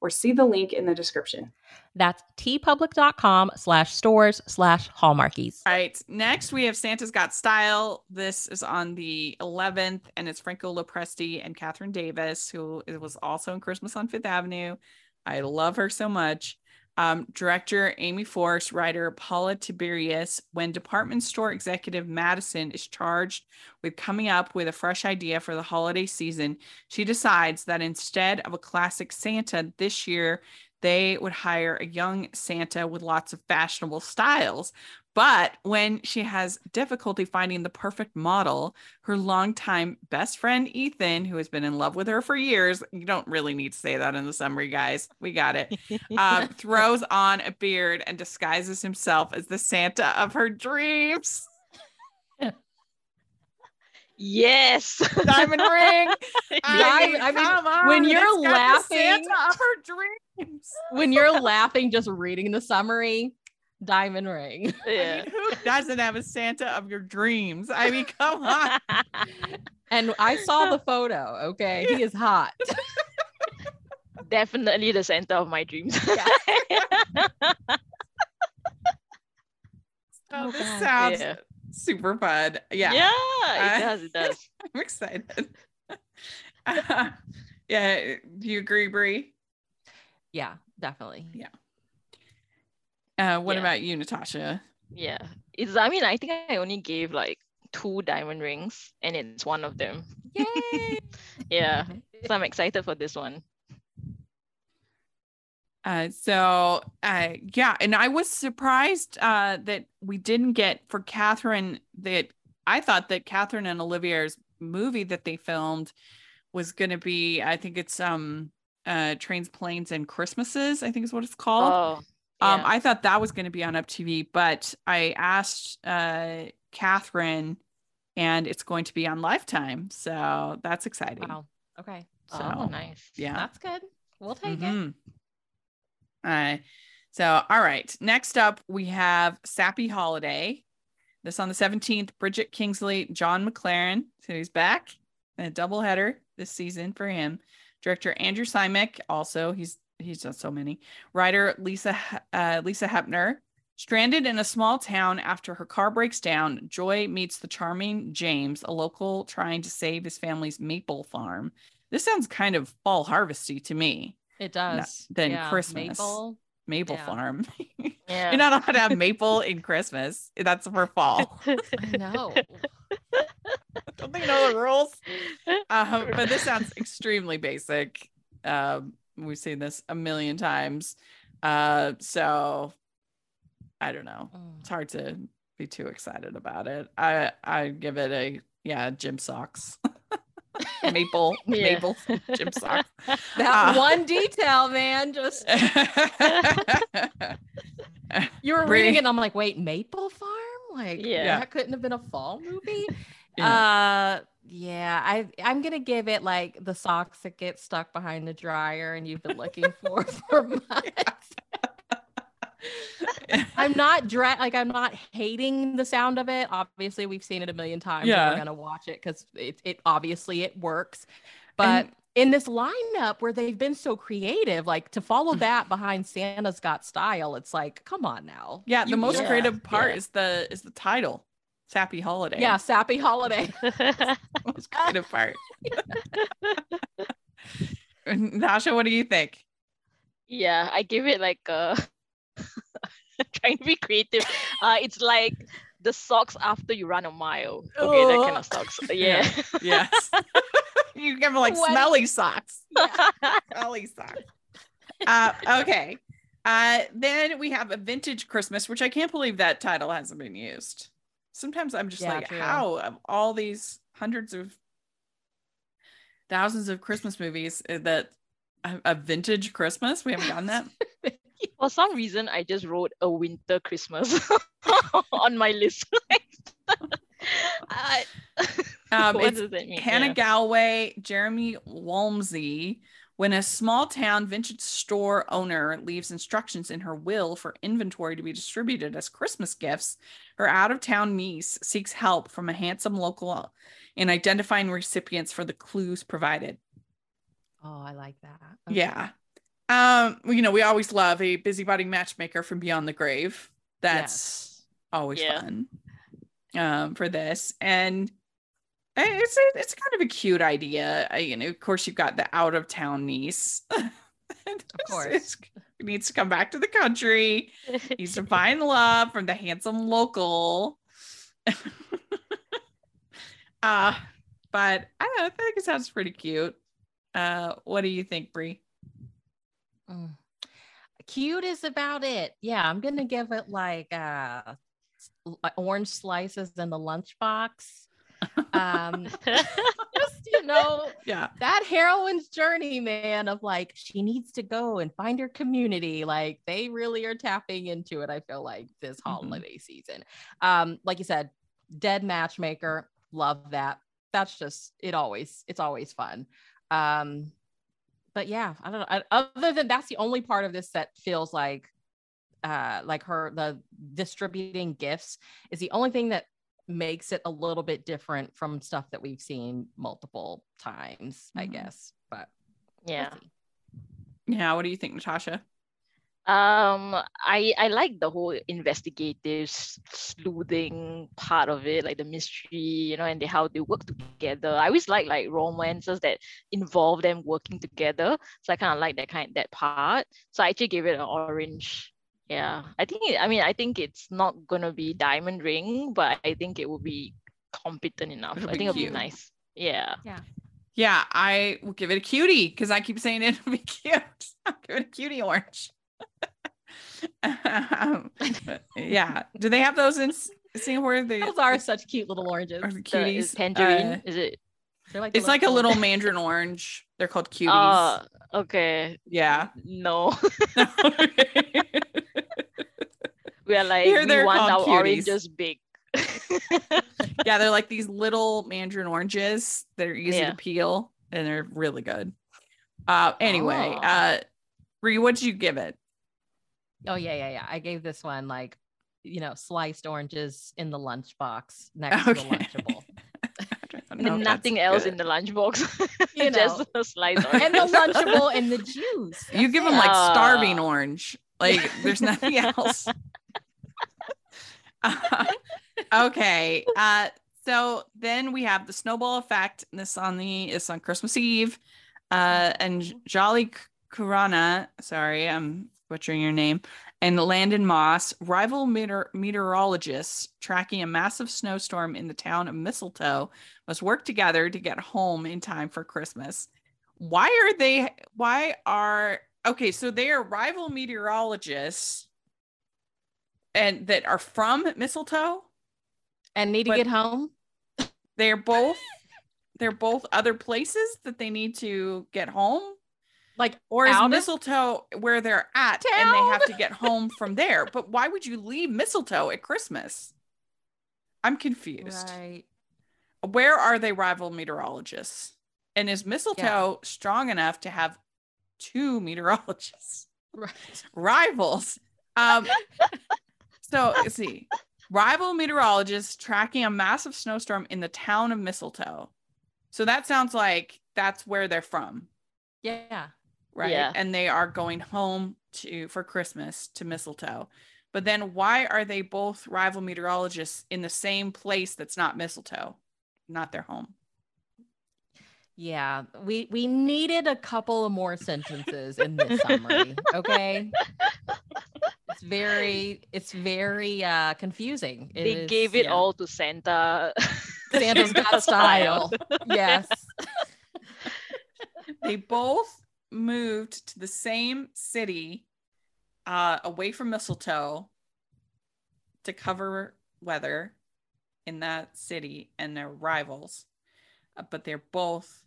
or see the link in the description. That's teepublic.com slash stores slash hallmarkies. All right. Next, we have Santa's Got Style. This is on the 11th, and it's Franco Lopresti and Catherine Davis, who was also in Christmas on Fifth Avenue. I love her so much. Um, director Amy Force, writer Paula Tiberius. When department store executive Madison is charged with coming up with a fresh idea for the holiday season, she decides that instead of a classic Santa this year, they would hire a young Santa with lots of fashionable styles. But when she has difficulty finding the perfect model, her longtime best friend Ethan, who has been in love with her for years, you don't really need to say that in the summary, guys. We got it. Um, [laughs] throws on a beard and disguises himself as the Santa of her dreams. [laughs] Yes. Diamond ring. [laughs] I mean, Diamond- I mean, come on. when you're it's got the laughing- Santa her dreams. when you're [laughs] laughing just reading the summary, diamond ring. I mean, who doesn't have a Santa of your dreams? I mean, come on. [laughs] And I saw the photo. Okay. He is hot. Definitely the center of my dreams. Oh, Oh, this God. sounds Yeah. Super fun. Yeah, yeah, Uh, it does. It does. [laughs] I'm excited. [laughs] Uh, yeah, do you agree, Bree? Yeah, definitely. Yeah. Uh, what Yeah. about you, Natasha? Yeah. It's I mean, I think I only gave like two diamond rings and it's one of them. Yay. [laughs] Yeah. So I'm excited for this one. Uh, so uh, yeah, and I was surprised uh, that we didn't get for Catherine that I thought that Catherine and Olivier's movie that they filmed was going to be. I think it's um uh trains, planes, and Christmases. I think is what it's called. Oh. Um. I thought that was going to be on Up TV, but I asked uh Catherine, and it's going to be on Lifetime, so that's exciting. Wow. Okay. oh, so, nice. Yeah. That's good. We'll take it. Uh, so, all right. Next up, we have Sappy Holiday. This on the 17th. Bridget Kingsley, Jon McLaren. So he's back. A double header this season for him. Director Andrew Cymek. Also, he's he's done so many. Writer Lisa uh, Lisa Hepner. Stranded in a small town after her car breaks down, Joy meets the charming James, a local trying to save his family's maple farm. This sounds kind of fall harvesty to me. It does. than Yeah, Christmas. Maple. Maple Yeah. farm. [laughs] Yeah. You're not allowed to have [laughs] maple in Christmas. That's for fall. [laughs] I know. Don't they know the rules? Um, but this sounds extremely basic. Um, we've seen this a million times. Uh, so I don't know. Mm. It's hard to be too excited about it. I I give it a yeah, gym socks. [laughs] maple Yeah. maple gym [laughs] socks. That Uh, one detail, man. Just [laughs] you were reading it, and I'm like, wait, Maple Farm? Like, Yeah. that couldn't have been a fall movie. Yeah. Uh, yeah, I I'm gonna give it like the socks that get stuck behind the dryer, and you've been looking for for months. I'm not dra- like I'm not hating the sound of it. Obviously, we've seen it a million times. Yeah. we're gonna watch it because it it obviously it works. But And- in this lineup where they've been so creative, like to follow that behind Santa's Got Style, it's like, come on now. Yeah, the You- most yeah, creative part yeah. is the is the title, Sappy Holiday. Yeah, sappy holiday. the [laughs] [laughs] most creative part. [laughs] Nasha, what do you think? yeah, I give it like a [laughs] trying to be creative. Uh, it's like the socks after you run a mile. Okay, that kind of [laughs] [laughs] socks. Yeah. Yes, you give like What? smelly socks. Smelly socks. Uh, okay. Uh, then we have a vintage Christmas, which I can't believe that title hasn't been used. Sometimes I'm just Yeah, like, true. how of all these hundreds of thousands of Christmas movies uh, that a, a vintage Christmas? We haven't gotten that. [laughs] For some reason, I just wrote a winter Christmas [laughs] on my list. [laughs] I- Um, what does that mean? Hannah Yeah. Galway, Jeremy Walmsley. When a small town vintage store owner leaves instructions in her will for inventory to be distributed as Christmas gifts, her out of town niece seeks help from a handsome local in identifying recipients for the clues provided. Oh, I like that. Okay. Yeah. Um, you know, we always love a busybody matchmaker from beyond the grave. That's always Yeah. fun. Um, for this. And it's a, it's kind of a cute idea. I, you know, of course, you've got the out of town niece. [laughs] of course. it's He [laughs] needs to come back to the country. He [laughs] needs to find love from the handsome local. uh, but I don't know. I think it sounds pretty cute. Uh, what do you think, Bree? Mm. Cute is about it. Yeah, I'm gonna give it like uh orange slices in the lunchbox. Um, [laughs] [laughs] just you know, Yeah. that heroine's journey, man, of like she needs to go and find her community. Like they really are tapping into it. I feel like this Mhm. holiday season. Um, like you said, dead matchmaker, love that. That's just it. Always, it's always fun. Um, but yeah, I don't know. I, other than that's the only part of this that feels like, uh, like her the distributing gifts is the only thing that makes it a little bit different from stuff that we've seen multiple times, I Mhm. guess. But we'll yeah. Yeah. What do you think, Natasha? Um, I I like the whole investigative sleuthing part of it, like the mystery, you know, and the, how they work together. I always like like romances that involve them working together. So I kind of like that kind that part. So I actually gave it an orange. Yeah, I think it, I mean I think it's not gonna be diamond ring, but I think it will be competent enough. It'll I be think it'll be nice. Yeah. Yeah. Yeah, I will give it a cutie because I keep saying [laughs] it'll be cute. I'll give it a cutie orange. Um, [laughs] yeah. Do they have those in Singapore? They, Those are such cute little oranges. are cuties. is tangerine. Uh, is it? They're like it's like a little- [laughs] mandarin orange. They're called cuties. Uh, okay. yeah. No. [laughs] we are like Here we want our cuties. oranges big. yeah, they're like these little mandarin oranges that are easy Yeah. to peel and they're really good. Uh anyway, Oh. uh Bree, what'd you give it? Oh yeah, yeah, yeah. I gave this one like, you know, sliced oranges in the lunchbox next to the lunchable. [laughs] I don't [laughs] know if Nothing else good. in the lunchbox. [laughs] You Just know. a slice and the lunchable and the juice. You That's give it. them like starving orange. Like there's nothing else. Uh, okay. Uh so then we have the snowball effect. and This on the is on Christmas Eve. Uh and Jolly K- Kurana, sorry, I'm butchering your name, and Landon Moss, rival meteor- meteorologists tracking a massive snowstorm in the town of Mistletoe, must work together to get home in time for Christmas. Why are they why are okay, so they are rival meteorologists and that are from Mistletoe. and need to get home. They're both they're both other places that they need to get home. Like Or is out of mistletoe where they're at and they have to get home from there? But why would you leave mistletoe at Christmas? I'm confused. right. Where are they rival meteorologists? And is mistletoe strong enough to have two meteorologists? Right. [laughs] Rivals. Um so see. Rival meteorologists tracking a massive snowstorm in the town of mistletoe. So that sounds like that's where they're from Yeah. Right? Yeah. And they are going home to for Christmas to mistletoe. But then why are they both rival meteorologists in the same place that's not mistletoe, not their home? Yeah. We we needed a couple of more sentences in this summary. [laughs] Okay. It's very it's very uh confusing. It they is- gave it yeah. all to Santa. Santa's [laughs] got style. [laughs] yes. They both moved to the same city uh away from mistletoe to cover weather in that city and they're rivals. Uh, but they're both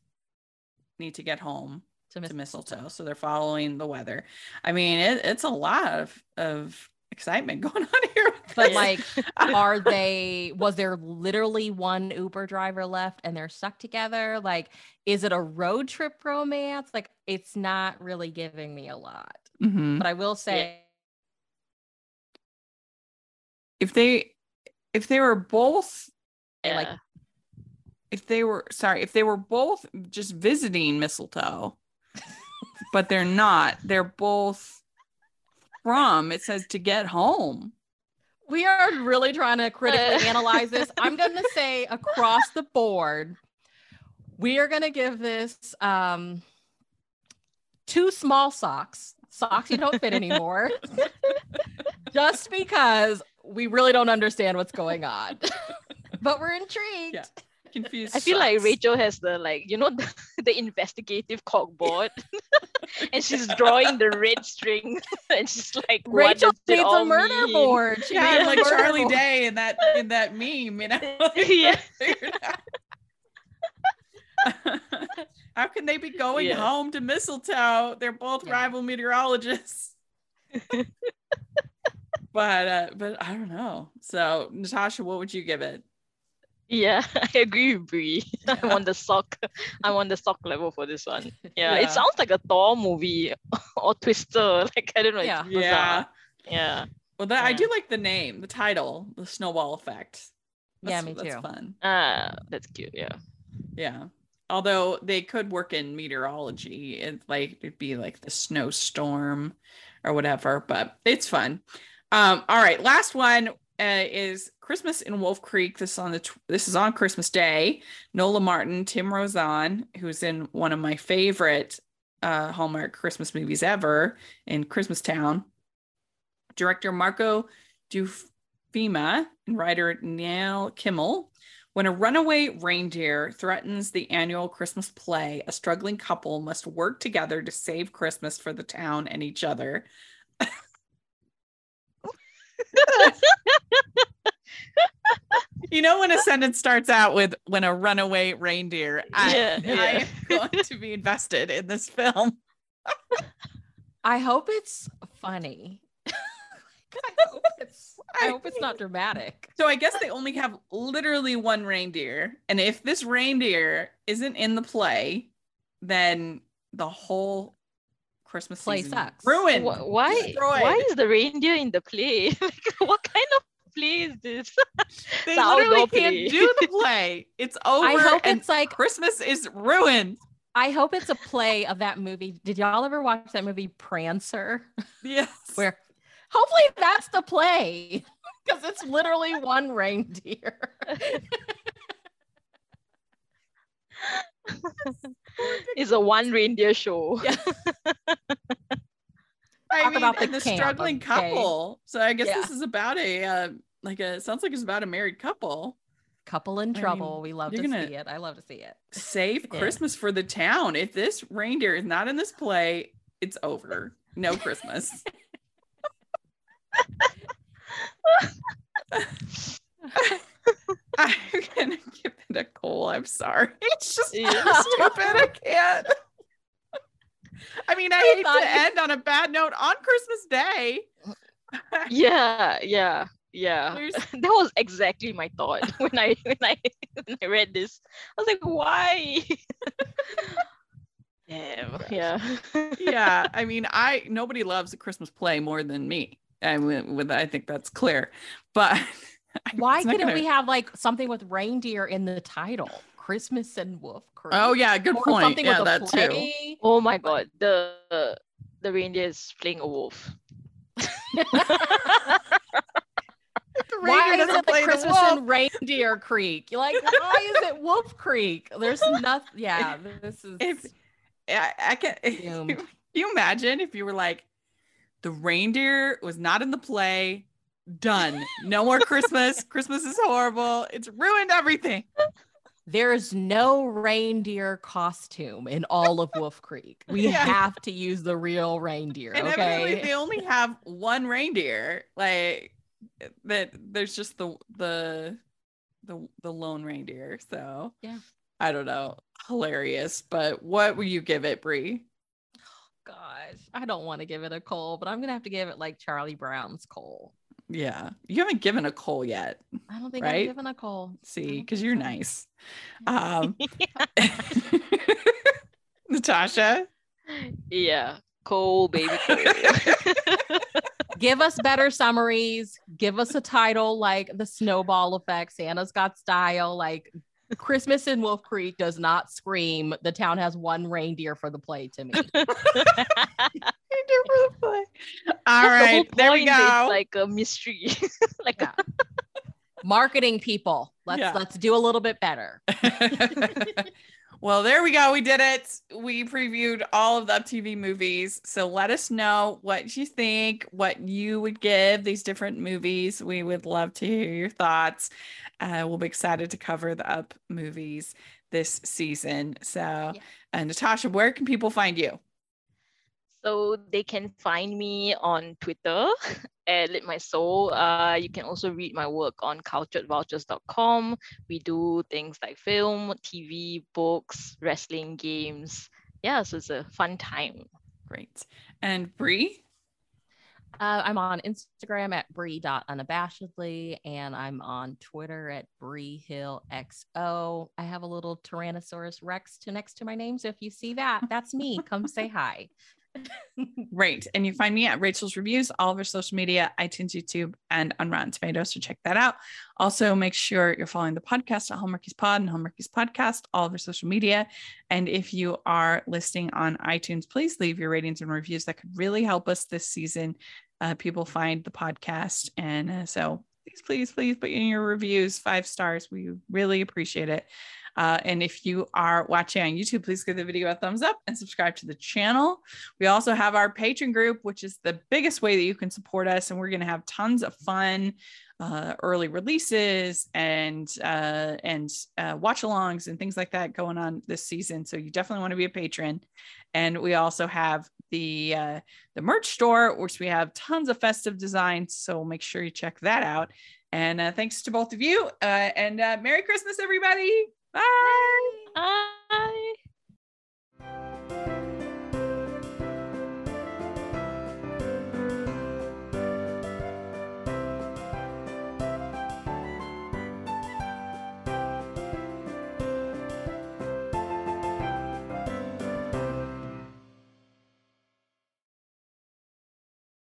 need to get home To to mistletoe so they're following the weather i mean it, it's a lot of of excitement [laughs] going on here But this. like, [laughs] are they? Was there literally one Uber driver left, and they're stuck together? Like, is it a road trip romance? Like, it's not really giving me a lot. Mhm. But I will say, if they if they were both I like if they were sorry if they were both just visiting mistletoe [laughs] but they're not they're both from it says to get home we are really trying to critically Uh. analyze this. [laughs] I'm going to say across the board, we are going to give this um, two small socks. socks you don't fit anymore. [laughs] Just because we really don't understand what's going on. [laughs] but we're intrigued. Yeah. Confused. I feel like. Rachel has the like you know the, [laughs] the investigative corkboard, and she's drawing the red string, and she's like, what Rachel does needs a murder mean? board. She Yeah, needs I'm a like murder Charlie board. Day in that in that meme, you know. Yeah. Figured out. How can they be going Yeah. home to mistletoe? They're both Yeah. rival meteorologists. [laughs] but uh, but I don't know. So Natasha, what would you give it? Yeah, [laughs] I agree with Bree. [laughs] I'm on the sock. I'm on the sock level for this one. Yeah, Yeah. it sounds like a Thor movie or Twister. Like I don't know. Yeah. It's Yeah. bizarre. Yeah. Well, that I do like the name, the title, the snowball effect. Yeah, That's- me That's too. fun. Ah, that's cute. Yeah. Yeah. Although they could work in meteorology, it's like it'd be like the snowstorm or whatever, but it's fun. Um, all right, last one uh, is Christmas in Wolf Creek. This is on the tw- this is on Christmas Day. Nola Martin, Tim Rozon, who's in one of my favorite uh, Hallmark Christmas movies ever in Christmas Town. Director Marco Deufemia and writer Neil Kimmel when a runaway reindeer threatens the annual Christmas play, a struggling couple must work together to save Christmas for the town and each other. you know when a sentence starts out with when a runaway reindeer, I, Yeah, [laughs] I am going to be invested in this film. I hope it's funny. [laughs] I hope it's I hope it's not dramatic. So I guess they only have literally one reindeer. And if this reindeer isn't in the play, then the whole Christmas Play season sucks. ruined. Wh- Why? destroyed. Why is the reindeer in the play? [laughs] like, what kind of play is this? [laughs] They the literally can't play? do the [laughs] play. It's over. I hope and it's like Christmas is ruined. I hope it's a play of that movie. Did y'all ever watch that movie Prancer? Yes. Where hopefully that's the play. [laughs] Because it's literally one reindeer. [laughs] It's a one reindeer show. [laughs] I Talk mean, about the the camp, struggling okay? couple. So I guess Yeah. this is about a uh, like a it sounds like it's about a married couple. Couple in I trouble. mean, we love to gonna- see it. I love to see it. Save Yeah. Christmas for the town. If this reindeer is not in this play, it's over. No Christmas. I'm gonna give it a coal. I'm sorry. [laughs] It's just Yeah. stupid. I can't. I mean, I, I hate to you- end on a bad note on Christmas Day. [laughs] Yeah, yeah, yeah. There's- [laughs] that was exactly my thought when I when I when I read this. I was like, why? Damn. Yeah. yeah, I mean, I nobody loves a Christmas play more than me. I mean, with I think that's clear. But [laughs] Why it's not couldn't gonna- we have like something with reindeer in the title? Christmas and Wolf Creek. Oh yeah, good Or point. Something Yeah, with a that too. Oh my god, the the reindeer is playing a wolf. [laughs] Why reindeer is doesn't it the Christmas wolf. in Reindeer Creek? You're like, why is it Wolf Creek? There's nothing. Yeah, this is. If I, I can [laughs] Doomed. can you imagine if you were like the reindeer was not in the play done no more christmas [laughs] christmas is horrible it's ruined everything There's no reindeer costume in all of Wolf Creek. We [laughs] Yeah. have to use the real reindeer. and Okay. they only have one reindeer like that there's just the the the the lone reindeer so Yeah. i don't know hilarious but what will you give it Bree Gosh, I don't want to give it a coal, but I'm gonna have to give it like Charlie Brown's coal. yeah you haven't given a coal yet I don't think Right? I've given a coal. see because you're nice [laughs] um [laughs] natasha Yeah. Cool baby cool. [laughs] give us better summaries. Give us a title like the snowball effect. Santa's got style. Like Christmas in Wolf Creek does not scream. The town has one reindeer for the play to me. [laughs] Reindeer for the play. all The there we go like a mystery. [laughs] like Yeah. [laughs] Marketing people. Let's Yeah. let's do a little bit better. Well, there we go. We did it. We previewed all of the Up TV movies. So let us know what you think, what you would give these different movies. We would love to hear your thoughts. Uh, we'll be excited to cover the Up movies this season. So, uh, Natasha, where can people find you? So they can find me on Twitter [laughs] at Lit My Soul. Uh, you can also read my work on culturedvultures.com. We do things like film, TV, books, wrestling games. Yeah, so it's a fun time. Great. And Bree? Uh, I'm on Instagram at bree.unabashedly and I'm on Twitter at breehillxo. I have a little Tyrannosaurus Rex to next to my name. So if you see that, that's me. Come say hi. [laughs] Great. And you find me at Rachel's Reviews, all of our social media, iTunes, YouTube, and on Rotten Tomatoes. So check that out. Also, make sure you're following the podcast at Hallmarkies Pod and Hallmarkies Podcast, all of our social media. And if you are listening on iTunes, please leave your ratings and reviews. That could really help us this season. Uh, people find the podcast. And uh, so please, please, please put in your reviews five stars. We really appreciate it. Uh, and if you are watching on YouTube, please give the video a thumbs up and subscribe to the channel. We also have our Patreon group, which is the biggest way that you can support us. And we're going to have tons of fun, uh, early releases and uh, and uh, watch-alongs and things like that going on this season. So you definitely want to be a patron. And we also have the uh, the merch store, which we have tons of festive designs. So make sure you check that out. And uh, thanks to both of you. Uh, and uh, Merry Christmas, everybody. Bye. Bye. Bye.